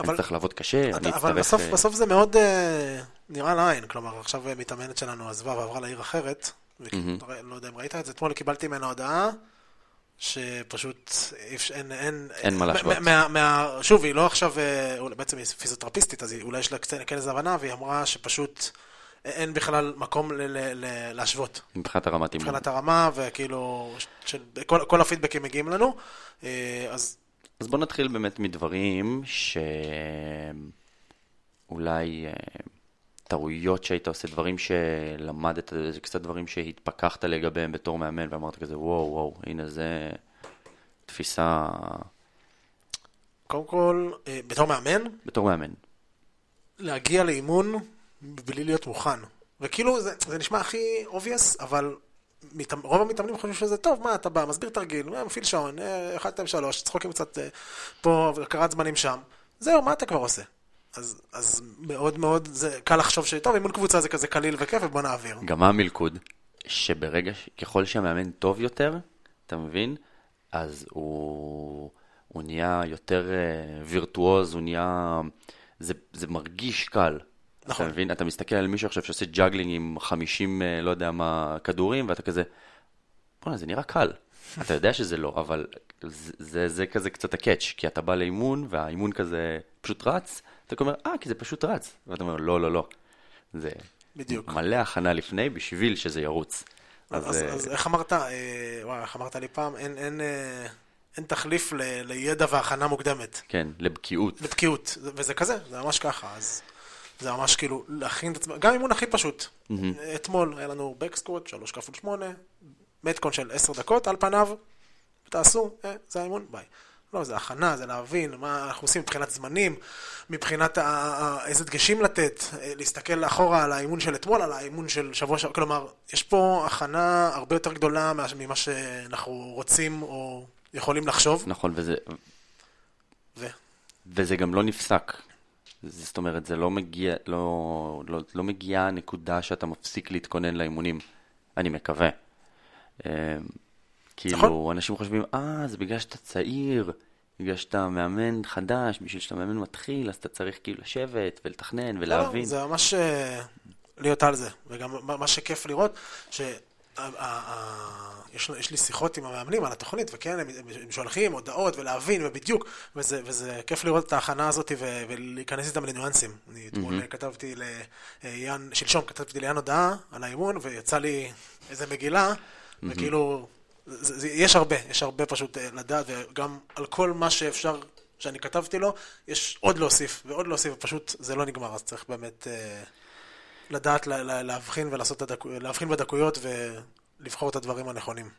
אבל- צריך לעבוד קשה, אני אתה- אצטרך... אבל בסוף, אה, בסוף זה מאוד אה, נראה לעין, כלומר עכשיו אה, מתאמנת שלנו עזבה ועברה לעיר אחרת, לא יודע אם ראית את זה, אתמול קיבלתי ממנה הודעה שפשוט אין, אין, אין מה להשוות. מה- מה- מה- שוב, היא לא עכשיו, אה, בעצם היא פיזיותרפיסטית, אז אולי יש לה קצת כן איזה הבנה, והיא אמרה שפשוט אין בכלל מקום ל- ל- ל- להשוות. מבחינת הרמת אימון. מבחינת הרמה, וכאילו, של, כל, כל הפידבקים מגיעים לנו, אה, אז אז בוא נתחיל באמת מדברים שאולי טעויות שהיית עושה, דברים שלמדת, זה קצת דברים שהתפכחת לגביהם בתור מאמן ואמרת כזה וואו וואו, הנה זה תפיסה קודם כל, אה, בתור מאמן, בתור מאמן. להגיע לאימון בלי להיות מוכן. וכאילו, זה, זה נשמע הכי obvious, אבל רוב המתאמנים חושבים שזה טוב, מה, אתה בא, מסביר תרגיל, אה, מפעיל שעון, אה, אחד, שתיים, שלוש, צחוקים קצת אה, פה, הקרת זמנים שם. זהו, מה אתה כבר עושה? אז, אז מאוד מאוד, זה קל לחשוב שטוב, אימון קבוצה זה כזה קליל וכיף, ובוא נעביר. גם מה המלכוד? שברגע, ככל שהמאמן טוב יותר, אתה מבין? אז הוא, הוא נהיה יותר אה, וירטואוז, הוא נהיה... זה, זה מרגיש קל. נכון. אתה מבין? אתה מסתכל על מישהו עכשיו שעושה juggling עם 50, אה, לא יודע מה, כדורים, ואתה כזה, בוא'נה, זה נראה קל. [laughs] אתה יודע שזה לא, אבל זה, זה, זה כזה קצת ה catch, כי אתה בא לאימון, והאימון כזה פשוט רץ, אתה אומר, אה, כי זה פשוט רץ. ואתה אומר, לא, לא, לא. זה בדיוק. מלא הכנה לפני בשביל שזה ירוץ. אז, אז, אה, אז איך אמרת, אה, וואי, איך אמרת לי פעם, אין, אין, אה, אין תחליף ל, לידע והכנה מוקדמת. כן, לבקיאות. לבקיאות, וזה כזה, זה ממש ככה, אז זה ממש כאילו להכין את עצמם, גם אימון הכי פשוט. אתמול היה לנו בקסקוט, שלוש כפול שמונה, מתקון של עשר דקות, על פניו, תעשו, אה, זה האימון, ביי. לא, זה הכנה, זה להבין מה אנחנו עושים מבחינת זמנים, מבחינת ה- איזה דגשים לתת, אה, להסתכל אחורה על האימון של אתמול, על האימון של שבוע שעבר, כלומר, יש פה הכנה הרבה יותר גדולה מה- ממה שאנחנו רוצים או יכולים לחשוב. נכון, וזה, ו... וזה גם לא נפסק. זאת אומרת, זה לא מגיע, לא, לא, לא מגיעה הנקודה שאתה מפסיק להתכונן לאימונים. אני מקווה. אה, כאילו, נכון. אנשים חושבים, אה, זה בגלל שאתה צעיר, בגלל שאתה מאמן חדש, בשביל שאתה מאמן מתחיל, אז אתה צריך כאילו לשבת ולתכנן לא, ולהבין. לא, זה ממש אה, להיות על זה. וגם מה שכיף לראות, ש... ה- ה- ה- יש, יש לי שיחות עם המאמנים על התוכנית, וכן, הם, הם שולחים הודעות ולהבין, ובדיוק, וזה, וזה כיף לראות את ההכנה הזאת ו, ולהיכנס איתם לניואנסים. אני אתמול mm-hmm. כתבתי ליאן, שלשום כתבתי ליאן הודעה על האימון, ויצא לי איזה מגילה, mm-hmm. וכאילו, זה, זה, יש הרבה, יש הרבה פשוט אה, לדעת, וגם על כל מה שאפשר, שאני כתבתי לו, יש עוד להוסיף, ועוד להוסיף, ופשוט זה לא נגמר, אז צריך באמת אה, לדעת לה, לה, להבחין הדקו, להבחין בדקויות ולבחור את הדברים הנכונים.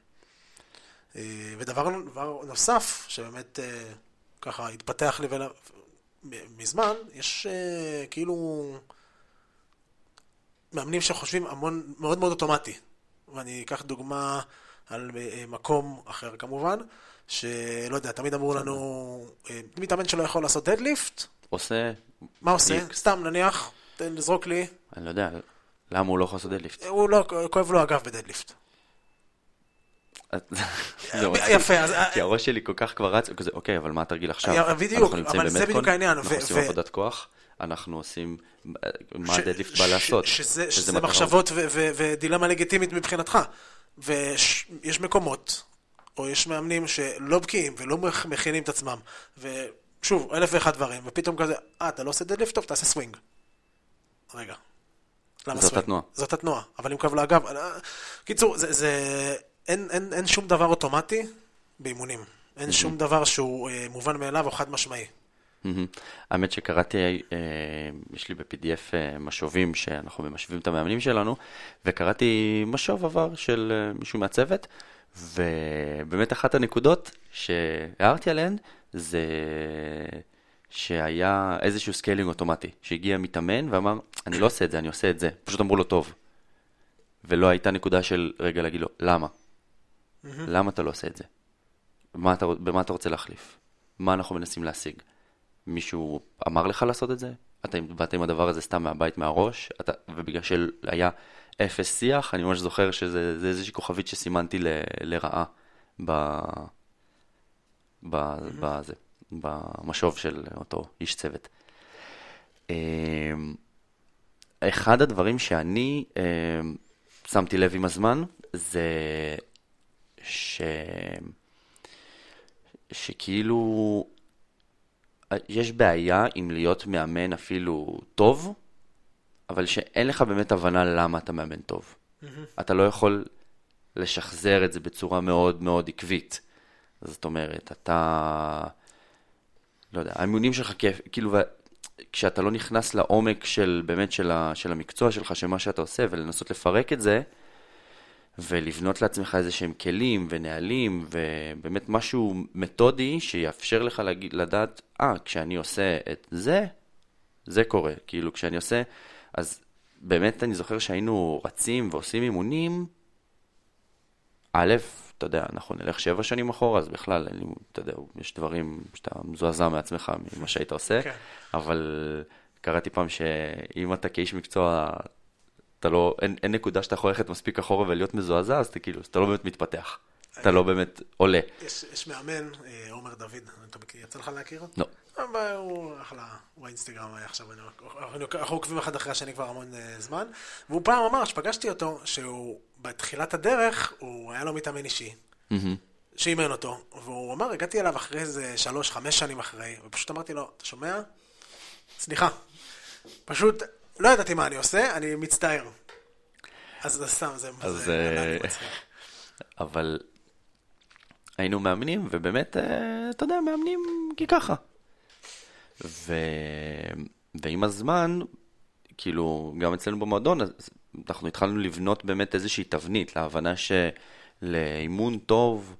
אה, ודבר דבר נוסף, שבאמת אה, ככה התפתח לי ולה, מזמן, יש אה, כאילו מאמנים שחושבים המון, מאוד מאוד אוטומטי. ואני אקח דוגמה על אה, מקום אחר כמובן, שלא יודע, תמיד אמרו לנו, אה, מתאמן שלא יכול לעשות דדליפט, עושה, מה עושה? X. סתם נניח, תן לזרוק לי, אני לא יודע, למה הוא לא יכול לעשות דדליפט? הוא לא, כואב לו הגב בדדליפט. [laughs] יפה, אז... כי הראש שלי כל כך כבר רץ, כזה, אוקיי, אבל מה התרגיל עכשיו? בדיוק, אבל זה בדיוק העניין, אנחנו עושים עבודת כוח, אנחנו עושים, מה ה deadlift בא לעשות? שזה? מחשבות ודילמה לגיטימית מבחינתך. ויש מקומות, או יש מאמנים שלא בקיאים ולא מכ- מכינים את עצמם, ושוב, אלף ואחד דברים, ופתאום כזה, אה, אתה לא עושה deadlift טוב, תעשה סווינג. רגע. למה זאת סווינג? התנועה. זאת התנועה, אבל עם קלה לגב. אה, קיצור, זה, זה, אין, אין, אין שום דבר אוטומטי באימונים. אין שום דבר שהוא אה, מובן מאליו או חד משמעי. האמת שקראתי, אה, יש לי ב-PDF אה, משובים שאנחנו ממשבים את המאמנים שלנו, וקראתי משוב עבר של אה, מישהו מהצוות, ובאמת אחת הנקודות שהערתי עליהן זה שהיה איזשהו scaling אוטומטי, שהגיע מתאמן ואמר, אני לא עושה את זה, אני עושה את זה, פשוט אמרו לו טוב. ולא הייתה נקודה של רגע להגיד לו, למה? למה אתה לא עושה את זה? אתה, במה אתה רוצה להחליף? מה אנחנו מנסים להשיג? מישהו אמר לך לעשות את זה? אתה באת עם הדבר הזה סתם מהבית, מהראש? אתה, ובגלל שהיה אפס שיח, אני ממש זוכר שזה זה איזושהי כוכבית שסימנתי ל, לרעה ב, ב, בזה, במשוב של אותו איש צוות. אמ, אחד הדברים שאני אמ, שמתי לב עם הזמן, זה ש... שכאילו יש בעיה עם להיות מאמן אפילו טוב, אבל שאין לך באמת הבנה למה אתה מאמן טוב. אתה לא יכול לשחזר את זה בצורה מאוד מאוד עקבית. זאת אומרת, אתה... לא יודע, האימונים שלך כיף, כאילו, כשאתה לא נכנס לעומק של, באמת, של, ה, של המקצוע שלך, של מה שאתה עושה, ולנסות לפרק את זה, ולבנות לעצמך איזה שהם כלים ונהלים, ובאמת משהו מתודי שיאפשר לך להגיד, לדעת, אה, ah, כשאני עושה את זה, זה קורה. כאילו, כשאני עושה, אז באמת אני זוכר שהיינו רצים ועושים אימונים, א', אתה יודע, אנחנו נלך שבע שנים אחורה, אז בכלל, לי, אתה יודע, יש דברים שאתה מזועזע מעצמך ממה שהיית עושה, כן. אבל קראתי פעם שאם אתה כאיש מקצוע, אתה לא, אין, אין נקודה שאתה יכול ללכת מספיק אחורה ולהיות מזועזע, אז אתה כאילו, אתה לא באמת מתפתח. אתה לא באמת עולה. יש, יש מאמן, אה, עומר דוד, אתה מכיר- יצא לך להכיר? לא. אבל הוא אחלה, הוא באינסטגרם היה עכשיו, אנחנו- אנחנו עוקבים אחד אחרי השני כבר המון אה, זמן, והוא פעם אמר, שפגשתי אותו, שהוא בתחילת הדרך, הוא היה לו מתאמן אישי. שאימן אותו, והוא אמר, הגעתי אליו אחרי איזה שלוש, חמש שנים אחרי, ופשוט אמרתי לו, אתה שומע? סליחה, פשוט לא ידעתי מה אני עושה, אני מצטער. אז זה סתם, זה אז, זה אה. אבל היינו מאמנים, ובאמת, אה, אתה יודע, מאמנים כי ככה. ו... ועם הזמן, כאילו, גם אצלנו במועדון, אנחנו התחלנו לבנות באמת איזושהי תבנית להבנה שלאימון טוב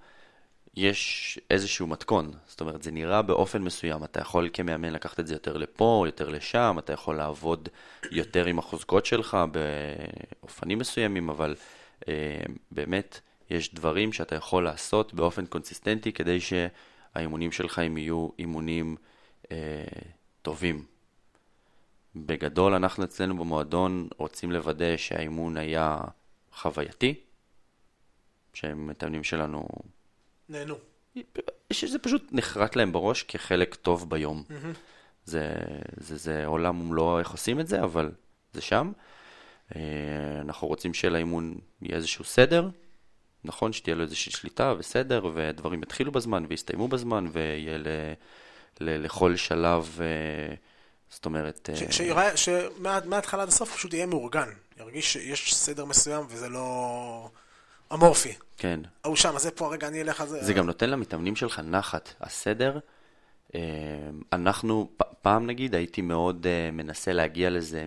יש איזשהו מתכון. זאת אומרת, זה נראה באופן מסוים. אתה יכול כמאמן לקחת את זה יותר לפה, יותר לשם, אתה יכול לעבוד יותר עם החוזקות שלך באופנים מסוימים, אבל אה, באמת יש דברים שאתה יכול לעשות באופן קונסיסטנטי כדי שהאימונים שלך הם יהיו אימונים אה, טובים. בגדול, אנחנו אצלנו במועדון רוצים לוודא שהאימון היה חווייתי, שהמתאמנים שלנו, נהנו. שזה פשוט נחרט להם בראש כחלק טוב ביום. זה, זה, זה עולם ומלואו איך עושים את זה, אבל זה שם. אה, אנחנו רוצים שלאימון יהיה איזשהו סדר, נכון? שתהיה לו איזושהי שליטה וסדר, ודברים יתחילו בזמן ויסתיימו בזמן, ויהיה ל, ל, לכל שלב, אה, זאת אומרת... אה, שמההתחלה עד הסוף פשוט יהיה מאורגן. ירגיש שיש סדר מסוים וזה לא אמורפי. כן. ההוא שם, אז זה פה, רגע, אני אלך על זה. זה גם נותן למתאמנים שלך נחת. הסדר, אה, אנחנו, פעם נגיד, הייתי מאוד אה, מנסה להגיע לזה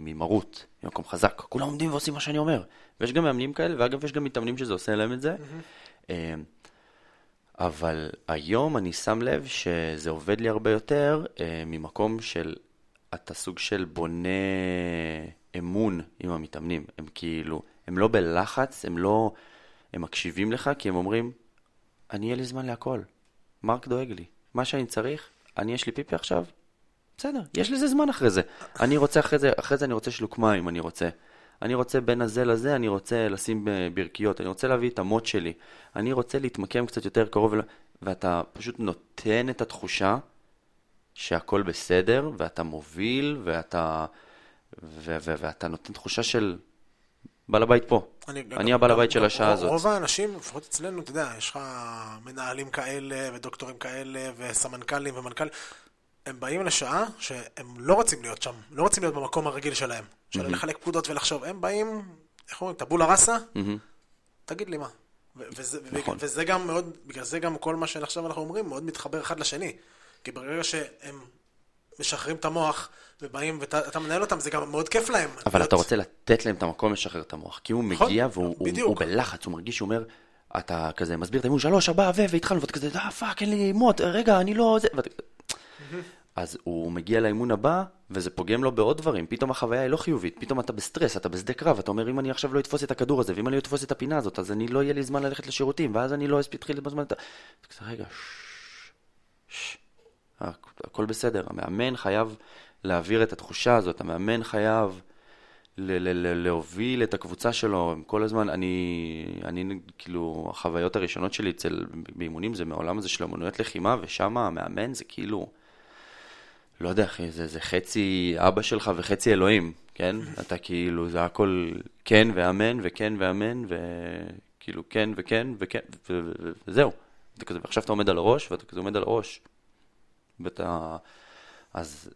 ממרות, ממקום חזק. כולם עומדים ועושים מה שאני אומר. ויש גם מאמנים כאלה, ואגב, יש גם מתאמנים שזה עושה להם את זה. אה, אבל היום אני שם לב שזה עובד לי הרבה יותר ממקום של, אתה סוג של בונה אמון עם המתאמנים. הם כאילו, הם לא בלחץ, הם לא... הם מקשיבים לך כי הם אומרים, אני אהיה לי זמן להכל. מרק דואג לי. מה שאני צריך, אני יש לי פיפי עכשיו, בסדר, יש לזה זמן אחרי זה. אני רוצה אחרי זה, אחרי זה אני רוצה שלוק מים, אני רוצה. אני רוצה בין הזה לזה, אני רוצה לשים ברכיות, אני רוצה להביא את המוט שלי. אני רוצה להתמקם קצת יותר קרוב, ואתה פשוט נותן את התחושה שהכל בסדר, ואתה מוביל, ואתה, ו- ו- ואתה נותן תחושה של בעל הבית פה. אני, אני הבעל הבית של השעה הזאת. רוב האנשים, לפחות אצלנו, אתה יודע, יש לך מנהלים כאלה, ודוקטורים כאלה, וסמנכ"לים ומנכ"לים. הם באים לשעה שהם לא רוצים להיות שם, לא רוצים להיות במקום הרגיל שלהם, של לחלק פקודות ולחשוב. הם באים, איך אומרים, טבולה ראסה, תגיד לי מה. וזה, נכון. וזה גם מאוד, בגלל זה גם כל מה שעכשיו אנחנו אומרים מאוד מתחבר אחד לשני. כי ברגע שהם משחררים את המוח ובאים ואתה מנהל אותם, זה גם מאוד כיף להם. אבל להיות... אתה רוצה לתת להם את המקום לשחרר את המוח. כי הוא נכון, מגיע והוא הוא, הוא בלחץ, הוא מרגיש, הוא אומר, אתה כזה מסביר את האימון, שלוש, ארבע, ו, והתחלנו, ואתה כזה, אה, fuck, אין לי מוט, רגע, אני לא... זה... ואת... אז הוא מגיע לאימון הבא, וזה פוגם לו בעוד דברים. פתאום החוויה היא לא חיובית, פתאום אתה בסטרס, אתה בשדה קרב, אתה אומר, אם אני עכשיו לא אתפוס את הכדור הזה, ואם אני לא אתפוס את הפינה הזאת, אז אני לא יהיה לי זמן ללכת לשירותים, ואז אני לא אתחיל בזמן... רגע, ששש, הכל בסדר. המאמן חייב להעביר את התחושה הזאת, המאמן חייב ל- ל- ל- להוביל את הקבוצה שלו כל הזמן. אני, אני, כאילו, החוויות הראשונות שלי אצל, באימונים זה מעולם הזה של אמנויות לחימה, ושם המאמן זה כאילו... לא יודע, אחי, זה, זה חצי אבא שלך וחצי אלוהים, כן? [laughs] אתה כאילו, זה הכל כן ואמן וכן ואמן, וכאילו כן וכן וכן, וזהו. אתה כזה, ועכשיו אתה עומד על הראש, ואתה כזה עומד על הראש. ואתה... אז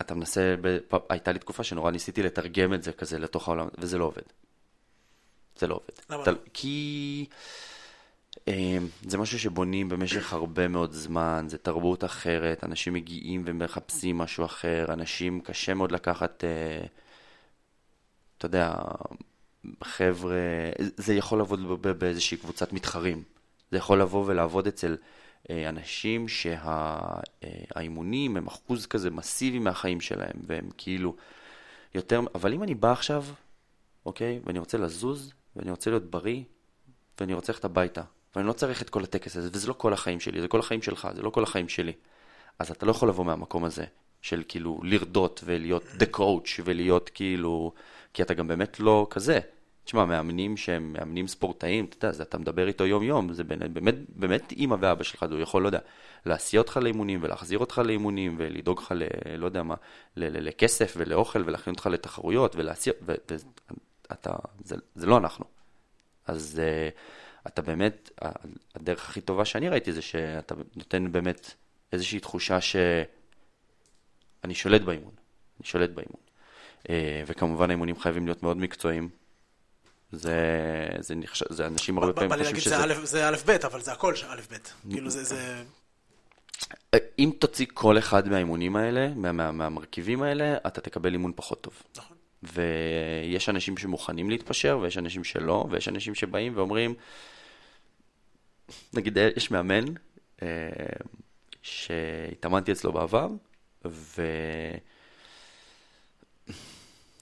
אתה מנסה, ב... הייתה לי תקופה שנורא ניסיתי לתרגם את זה כזה לתוך העולם, וזה לא עובד. זה לא עובד. למה? אתה... כי... אמ, זה משהו שבונים במשך הרבה מאוד זמן, זה תרבות אחרת, אנשים מגיעים ומחפשים משהו אחר, אנשים, קשה מאוד לקחת, אה, אתה יודע, חבר'ה, זה יכול לעבוד באיזושהי קבוצת מתחרים. זה יכול לבוא ולעבוד אצל אה, אנשים שהאימונים הם אחוז כזה מסיבי מהחיים שלהם, והם כאילו יותר, אבל אם אני בא עכשיו, אוקיי, ואני רוצה לזוז, ואני רוצה להיות בריא, ואני רוצה ללכת הביתה, ואני לא צריך את כל הטקס הזה, וזה לא כל החיים שלי, זה כל החיים שלך, זה לא כל החיים שלי. אז אתה לא יכול לבוא מהמקום הזה, של כאילו לרדות ולהיות the coach ולהיות כאילו, כי אתה גם באמת לא כזה. תשמע, מאמנים שהם מאמנים ספורטאים, אתה יודע, אתה מדבר איתו יום-יום, זה באמת, באמת אימא ואבא שלך, הוא יכול, לא יודע, להסיע אותך לאימונים ולהחזיר אותך לאימונים ולדאוג לך, ל, לא יודע מה, ל, ל, לכסף ולאוכל ולהכין אותך לתחרויות ולהסיע, ואתה, זה, זה לא אנחנו. אז... Uh, אתה באמת, הדרך הכי טובה שאני ראיתי זה שאתה נותן באמת איזושהי תחושה שאני שולט באימון, אני שולט באימון. אה, וכמובן האימונים חייבים להיות מאוד מקצועיים. זה, זה, נחש... זה אנשים הרבה פעמים חושבים שזה... זה א' ב', אבל זה הכל א' ב'. כאילו זה, זה... אה, אם תוציא כל אחד מהאימונים האלה, מה, מה, מהמרכיבים האלה, אתה תקבל אימון פחות טוב. נכון. ויש אנשים שמוכנים להתפשר, ויש אנשים שלא, ויש אנשים שבאים ואומרים, נגיד יש מאמן אה, שהתאמנתי אצלו בעבר,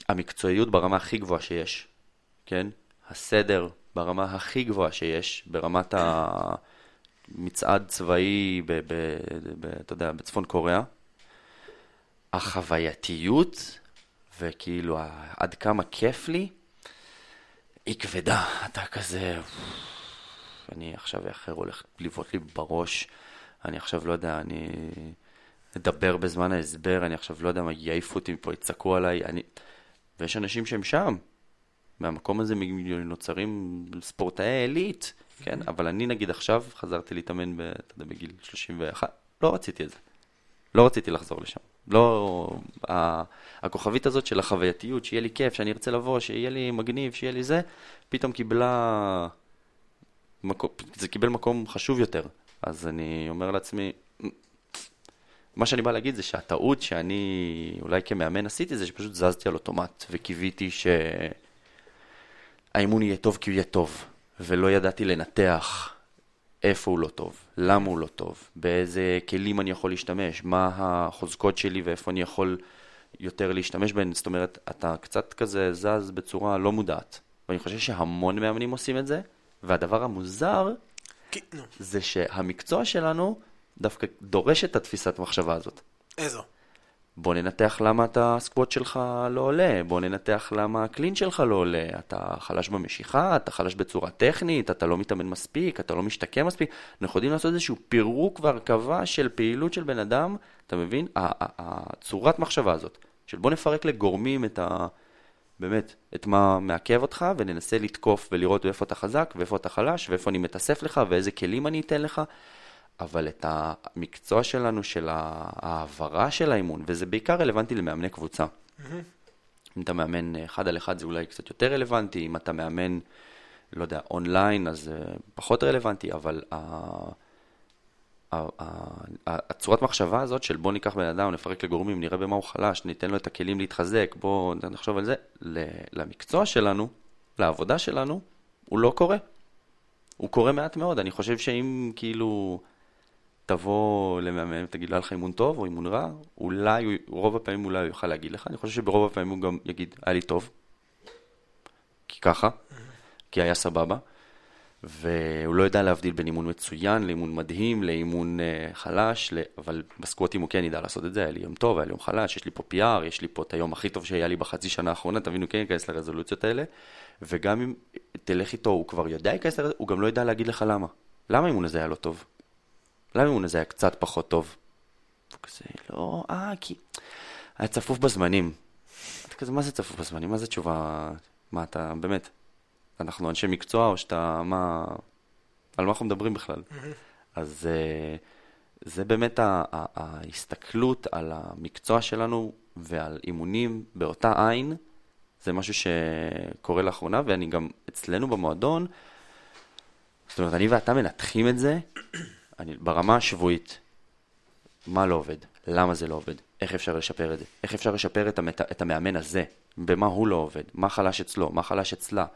והמקצועיות ברמה הכי גבוהה שיש, כן? הסדר ברמה הכי גבוהה שיש, ברמת המצעד צבאי, ב, ב, ב, אתה יודע, בצפון קוריאה. החווייתיות, וכאילו עד כמה כיף לי, היא כבדה. אתה כזה... אני עכשיו אחר הולך לבעוט לי בראש, אני עכשיו לא יודע, אני אדבר בזמן ההסבר, אני עכשיו לא יודע מה, יעיפו אותי מפה, יצעקו עליי, אני... ויש אנשים שהם שם. מהמקום הזה נוצרים ספורטאי עילית, כן? אבל אני נגיד עכשיו חזרתי להתאמן, ב, אתה יודע, בגיל 31, לא רציתי את זה. לא רציתי לחזור לשם. לא... הכוכבית הזאת של החווייתיות, שיהיה לי כיף, שאני ארצה לבוא, שיהיה לי מגניב, שיהיה לי זה, פתאום קיבלה מקום, זה קיבל מקום חשוב יותר. אז אני אומר לעצמי, מה שאני בא להגיד זה שהטעות שאני אולי כמאמן עשיתי זה שפשוט זזתי על אוטומט וקיוויתי שהאימון יהיה טוב כי הוא יהיה טוב, ולא ידעתי לנתח איפה הוא לא טוב, למה הוא לא טוב, באיזה כלים אני יכול להשתמש, מה החוזקות שלי ואיפה אני יכול יותר להשתמש בהן, זאת אומרת, אתה קצת כזה זז בצורה לא מודעת. ואני חושב שהמון מאמנים עושים את זה, והדבר המוזר זה שהמקצוע שלנו דווקא דורש את התפיסת מחשבה הזאת. איזו? בוא ננתח למה אתה הסקווט שלך לא עולה, בוא ננתח למה הקלין שלך לא עולה, אתה חלש במשיכה, אתה חלש בצורה טכנית, אתה לא מתאמן מספיק, אתה לא משתקם מספיק. אנחנו יודעים לעשות איזשהו פירוק והרכבה של פעילות של בן אדם, אתה מבין? הצורת מחשבה הזאת, של בוא נפרק לגורמים את ה... באמת, את מה מעכב אותך, וננסה לתקוף ולראות איפה אתה חזק ואיפה אתה חלש, ואיפה אני מתאסף לך, ואיזה כלים אני אתן לך. אבל את המקצוע שלנו, של ההעברה של האימון, וזה בעיקר רלוונטי למאמני קבוצה. אם אתה מאמן אחד על אחד זה אולי קצת יותר רלוונטי, אם אתה מאמן, לא יודע, אונליין אז זה פחות רלוונטי, אבל ה- הצורת מחשבה הזאת של בוא ניקח בן אדם, נפרק לגורמים, נראה במה הוא חלש, ניתן לו את הכלים להתחזק, בוא נחשוב על זה, למקצוע שלנו, לעבודה שלנו, הוא לא קורה. הוא קורה מעט מאוד, אני חושב שאם כאילו תבוא למאמן ותגיד לו, היה לך אימון טוב או אימון רע, אולי, רוב הפעמים אולי הוא יוכל להגיד לך, אני חושב שברוב הפעמים הוא גם יגיד, היה לי טוב, כי ככה, כי היה סבבה, והוא לא יודע להבדיל בין אימון מצוין לאימון מדהים, לאימון uh, חלש, ל... אבל בסקווטים הוא כן ידע לעשות את זה, היה לי יום טוב, היה לי יום חלש, יש לי פה PR, יש לי פה את היום הכי טוב שהיה לי בחצי שנה האחרונה, תבינו, כן ייכנס לרזולוציות האלה, וגם אם תלך איתו, הוא כבר יודע להיכנס לרזולוציות, הוא גם לא ידע להגיד לך למה. למה האימון הזה היה לא טוב? למה האימון הזה היה קצת פחות טוב? הוא כזה, לא, אה, כי היה צפוף בזמנים. אתה כזה, מה זה צפוף בזמנים? מה זה תשובה? מה אתה, באמת, אנחנו אנשי מקצוע או שאתה, מה, על מה אנחנו מדברים בכלל? אז אה, זה באמת ההסתכלות על המקצוע שלנו ועל אימונים באותה עין, זה משהו שקורה לאחרונה, ואני גם, אצלנו במועדון, זאת אומרת, אני ואתה מנתחים את זה אני, ברמה השבועית. מה לא עובד? למה זה לא עובד? איך אפשר לשפר את זה? איך אפשר לשפר את, המת... את המאמן הזה? במה הוא לא עובד? מה חלש אצלו? מה חלש אצלה?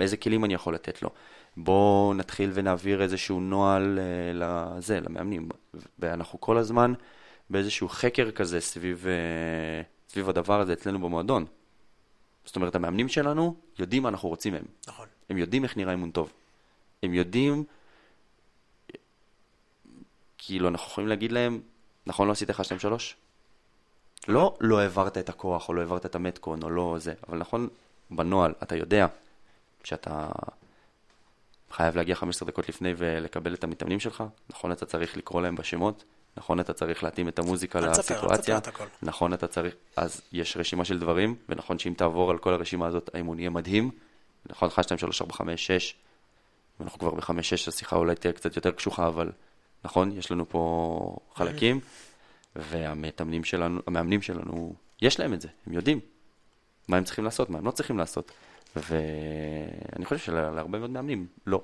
איזה כלים אני יכול לתת לו? בואו נתחיל ונעביר איזשהו נוהל אה, לזה, למאמנים. ואנחנו כל הזמן באיזשהו חקר כזה סביב, אה, סביב הדבר הזה אצלנו במועדון. זאת אומרת, המאמנים שלנו יודעים מה אנחנו רוצים מהם. נכון. הם יודעים איך נראה אימון טוב. הם יודעים, כאילו, אנחנו יכולים להגיד להם, נכון, לא עשית 1, 2, 3? לא, לא העברת את הכוח, או לא העברת את המטקון, או לא זה, אבל נכון, בנוהל, אתה יודע שאתה חייב להגיע 15 דקות לפני ולקבל את המתאמנים שלך, נכון, אתה צריך לקרוא להם בשמות, נכון, אתה צריך להתאים את המוזיקה אל תספר, אל לסיטואציה, תספר. נכון, אתה צריך, אז יש רשימה של דברים, ונכון שאם תעבור על כל הרשימה הזאת, האימון יהיה מדהים, נכון, 1, 2, 3, 4, 5, 6, ואנחנו כבר ב-5, 6, השיחה אולי תהיה קצת יותר קשוחה, אבל נכון, יש לנו פה חלקים, והמתאמנים שלנו, המאמנים שלנו, יש להם את זה, הם יודעים מה הם צריכים לעשות, מה הם לא צריכים לעשות, ואני חושב שלהרבה מאוד מאמנים, לא.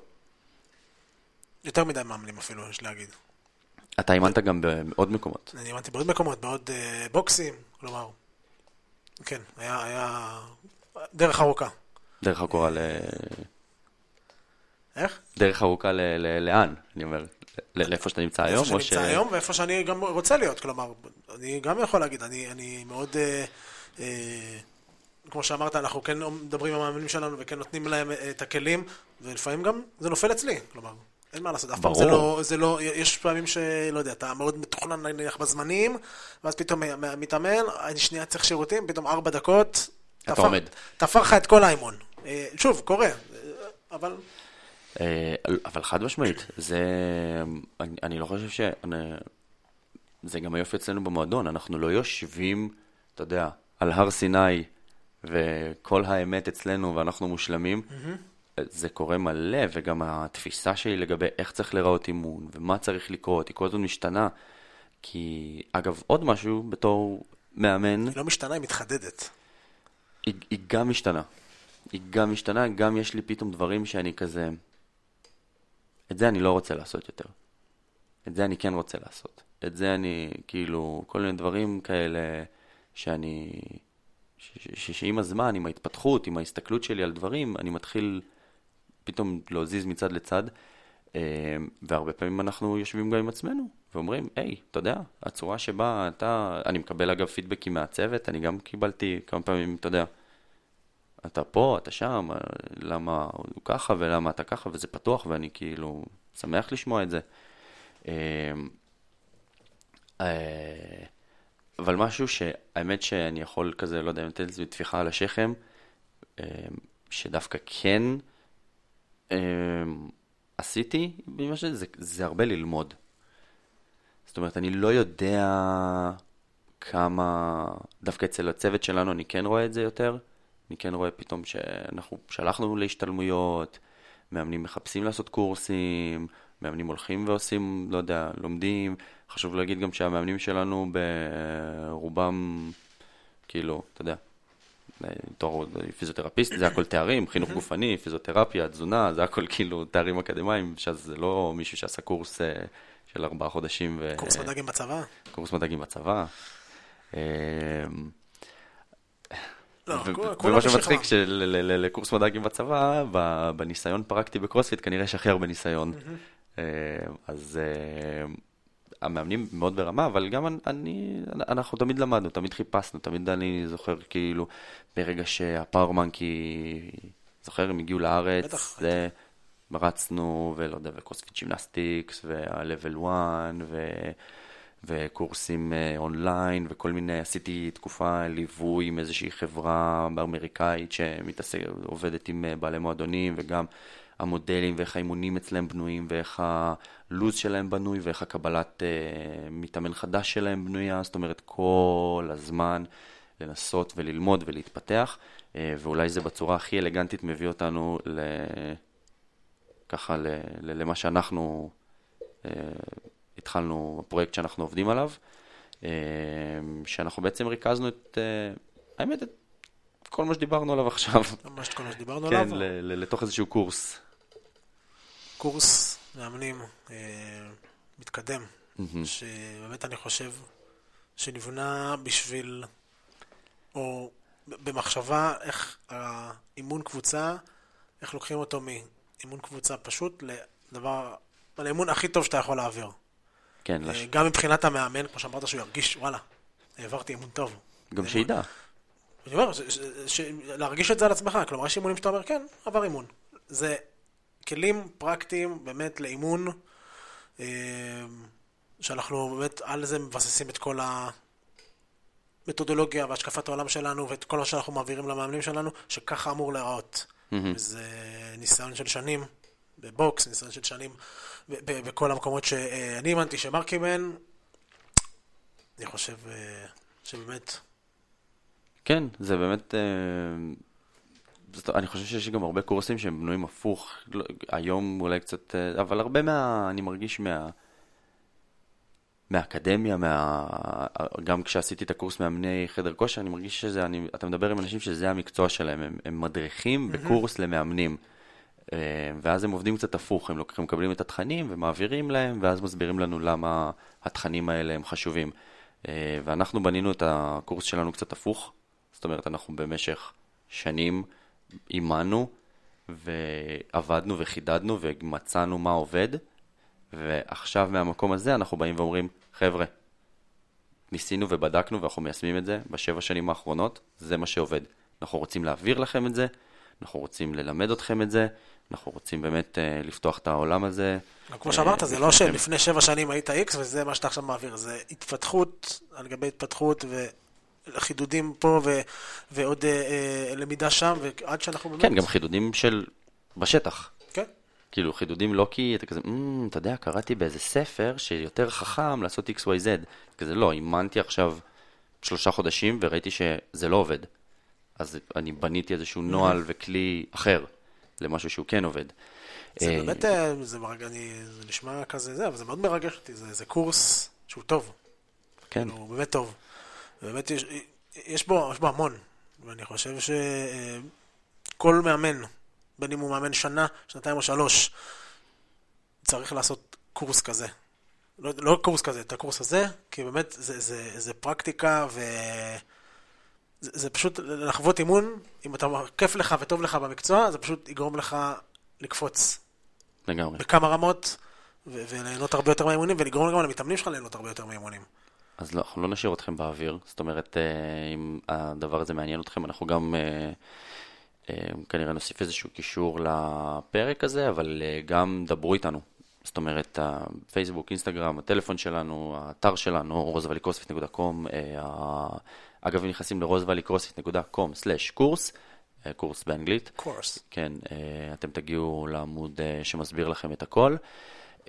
יותר מדי מאמנים אפילו, יש להגיד. אתה אימנת גם בעוד מקומות. אני אימנתי בעוד מקומות, בעוד אה, בוקסים, כלומר, כן, היה, היה דרך ארוכה. דרך ארוכה ל... איך? דרך ארוכה ל... ל... לאן, אני אומר, לאיפה שאתה נמצא היום, איפה שאני נמצא היום ואיפה שאני גם רוצה להיות, כלומר, אני גם יכול להגיד, אני, מאוד, אה, אה, כמו שאמרת, אנחנו כן מדברים עם המאמנים שלנו וכן נותנים להם אה, את הכלים, ולפעמים גם זה נופל אצלי, כלומר, אין מה לעשות, אף פעם זה. לא, זה לא, יש פעמים שלא יודע, אתה מאוד מתוכנן נניח בזמנים, ואז פתאום מתאמן, אני שנייה צריך שירותים, פתאום ארבע דקות, אתה תפר- עומד. תפר לך את כל האימון. שוב, קורה, אבל אבל חד משמעית, זה, אני, אני לא חושב ש... זה גם היופי אצלנו במועדון, אנחנו לא יושבים, אתה יודע, על הר סיני וכל האמת אצלנו ואנחנו מושלמים. זה קורה מלא, וגם התפיסה שלי לגבי איך צריך להיראות אימון ומה צריך לקרות, היא כל הזמן משתנה. כי, אגב, עוד משהו, בתור מאמן, היא לא משתנה, היא מתחדדת. היא, היא גם משתנה. היא גם משתנה, גם יש לי פתאום דברים שאני כזה... את זה אני לא רוצה לעשות יותר. את זה אני כן רוצה לעשות. את זה אני, כאילו, כל מיני דברים כאלה שאני... שעם הזמן, עם ההתפתחות, עם ההסתכלות שלי על דברים, אני מתחיל פתאום להזיז מצד לצד. אה, והרבה פעמים אנחנו יושבים גם עם עצמנו ואומרים, היי, אתה יודע, הצורה שבה אתה, אני מקבל אגב פידבקים מהצוות, אני גם קיבלתי כמה פעמים, אתה יודע, אתה פה, אתה שם, למה הוא ככה ולמה אתה ככה, וזה פתוח, ואני כאילו שמח לשמוע את זה. אה, אה, אבל משהו שהאמת שאני יכול כזה, לא יודע אם לתת לזה טפיחה על השכם, אה, שדווקא כן עשיתי, זה, זה הרבה ללמוד. זאת אומרת, אני לא יודע כמה, דווקא אצל הצוות שלנו אני כן רואה את זה יותר. אני כן רואה פתאום שאנחנו שלחנו להשתלמויות, מאמנים מחפשים לעשות קורסים, מאמנים הולכים ועושים, לא יודע, לומדים. חשוב להגיד גם שהמאמנים שלנו ברובם, כאילו, אתה יודע, תואר פיזיותרפיסט, זה הכל תארים, חינוך גופני, פיזיותרפיה, תזונה, זה הכל כאילו תארים אקדמיים, שזה לא מישהו שעשה קורס אה, של ארבעה חודשים. ו... קורס מדגים בצבא? קורס מדגים בצבא. אה, לא, ומה שמצחיק, שלקורס מדגים בצבא, בניסיון פרקטי בקרוספיט, כנראה יש הכי הרבה ניסיון. אה, אז המאמנים מאוד ברמה, אבל גם אני, אנחנו תמיד למדנו, תמיד חיפשנו, תמיד אני זוכר כאילו, ברגע שה Powermonkey, זוכר, הם הגיעו לארץ, בטח. זה, רצנו, ולא יודע, ו CrossFit Gymnastics, וה-level 1, ו... וקורסים אונליין, וכל מיני, עשיתי תקופה ליווי עם איזושהי חברה אמריקאית שעובדת עם בעלי מועדונים, וגם המודלים ואיך האימונים אצלם בנויים ואיך הלו"ז שלהם בנוי ואיך הקבלת אה, מתאמן חדש שלהם בנויה, זאת אומרת כל הזמן לנסות וללמוד ולהתפתח, אה, ואולי זה בצורה הכי אלגנטית מביא אותנו ל... ככה ל... ל... למה שאנחנו אה, התחלנו, הפרויקט שאנחנו עובדים עליו, אה, שאנחנו בעצם ריכזנו את, אה, האמת, את כל מה שדיברנו עליו עכשיו. ממש כל מה שדיברנו כן, עליו? כן, לתוך איזשהו קורס. קורס מאמנים אה, מתקדם. שבאמת אני חושב שנבנה בשביל, או במחשבה איך האימון קבוצה, איך לוקחים אותו מאימון קבוצה פשוט לדבר, לאימון הכי טוב שאתה יכול להעביר. כן, לש... גם מבחינת המאמן, כמו שאמרת, שהוא ירגיש, וואלה, העברתי אימון טוב. גם שידע. אני אומר, ש, ש, ש, להרגיש את זה על עצמך, כלומר, יש אימונים שאתה אומר, כן, עבר אימון. זה כלים פרקטיים באמת לאימון, אה, שאנחנו באמת על זה מבססים את כל המתודולוגיה והשקפת העולם שלנו ואת כל מה שאנחנו מעבירים למאמנים שלנו, שככה אמור להיראות. Mm-hmm. וזה ניסיון של שנים בבוקס, ניסיון של שנים בכל המקומות שאני האמנתי שמר קיבל. אני חושב אה, שבאמת... כן, זה באמת... אה, זאת, אני חושב שיש גם הרבה קורסים שהם בנויים הפוך, לא, היום אולי קצת, אה, אבל הרבה מה... אני מרגיש מה... מהאקדמיה, מה... גם כשעשיתי את הקורס מאמני חדר כושר, אני מרגיש שזה, אני... אתה מדבר עם אנשים שזה המקצוע שלהם, הם, הם מדריכים mm-hmm. בקורס למאמנים. אה, ואז הם עובדים קצת הפוך, הם לוקחים, מקבלים את התכנים ומעבירים להם, ואז מסבירים לנו למה התכנים האלה הם חשובים. אה, ואנחנו בנינו את הקורס שלנו קצת הפוך, זאת אומרת, אנחנו במשך שנים אימנו ועבדנו וחידדנו ומצאנו מה עובד, ועכשיו מהמקום הזה אנחנו באים ואומרים, חבר'ה, ניסינו ובדקנו ואנחנו מיישמים את זה בשבע שנים האחרונות, זה מה שעובד. אנחנו רוצים להעביר לכם את זה, אנחנו רוצים ללמד אתכם את זה, אנחנו רוצים באמת uh, לפתוח את העולם הזה. כמו שאמרת, זה לא שלפני שבע שנים היית איקס וזה מה שאתה עכשיו מעביר, זה התפתחות על גבי התפתחות, חידודים פה ו, ועוד אה, אה, למידה שם, ועד שאנחנו באמת... כן, גם חידודים של... בשטח. כן. כאילו, חידודים לא כי אתה כזה, mm, אתה יודע, קראתי באיזה ספר שיותר חכם לעשות XYZ. כזה, לא, אימנתי עכשיו שלושה חודשים וראיתי שזה לא עובד. אז אני בניתי איזשהו נוהל וכלי אחר למשהו שהוא כן עובד. זה אה, באמת, אה, זה, מרג... אני, זה נשמע כזה זה, אבל זה מאוד מרגש אותי, זה, זה קורס שהוא טוב. כן. הוא באמת טוב. באמת יש, יש, בו, יש בו המון, ואני חושב שכל מאמן, בין אם הוא מאמן שנה, שנתיים או שלוש, צריך לעשות קורס כזה. לא, לא קורס כזה, את הקורס הזה, כי באמת זה, זה, זה פרקטיקה ו... זה, זה פשוט לחוות אימון, אם אתה כיף לך וטוב לך במקצוע, זה פשוט יגרום לך לקפוץ. לגמרי. בכמה רמות, ו- וליהנות הרבה יותר מהאימונים, ולגרום גם למתאמנים שלך ליהנות הרבה יותר מהאימונים. אז לא, אנחנו לא נשאיר אתכם באוויר, זאת אומרת, אה, אם הדבר הזה מעניין אתכם, אנחנו גם אה, אה, כנראה נוסיף איזשהו קישור לפרק הזה, אבל גם דברו איתנו. זאת אומרת, הפייסבוק, אינסטגרם, הטלפון שלנו, האתר שלנו, rosevallycrossfit.com, אה, אגב, אם נכנסים ל-rosevallycrossfit.com/קורס, אה, קורס באנגלית, קורס. כן, אה, אתם תגיעו לעמוד אה, שמסביר לכם את הכל.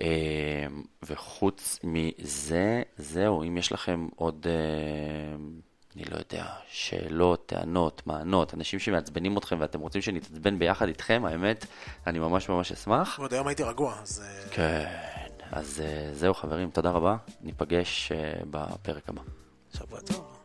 אה, וחוץ מזה, זהו, אם יש לכם עוד, אה, אני לא יודע, שאלות, טענות, מענות, אנשים שמעצבנים אתכם ואתם רוצים שנתעצבן ביחד איתכם, האמת, אני ממש ממש אשמח. עוד היום הייתי רגוע, אז... אה, כן, אז אה, זהו חברים, תודה רבה, ניפגש אה, בפרק הבא. שבוע טוב.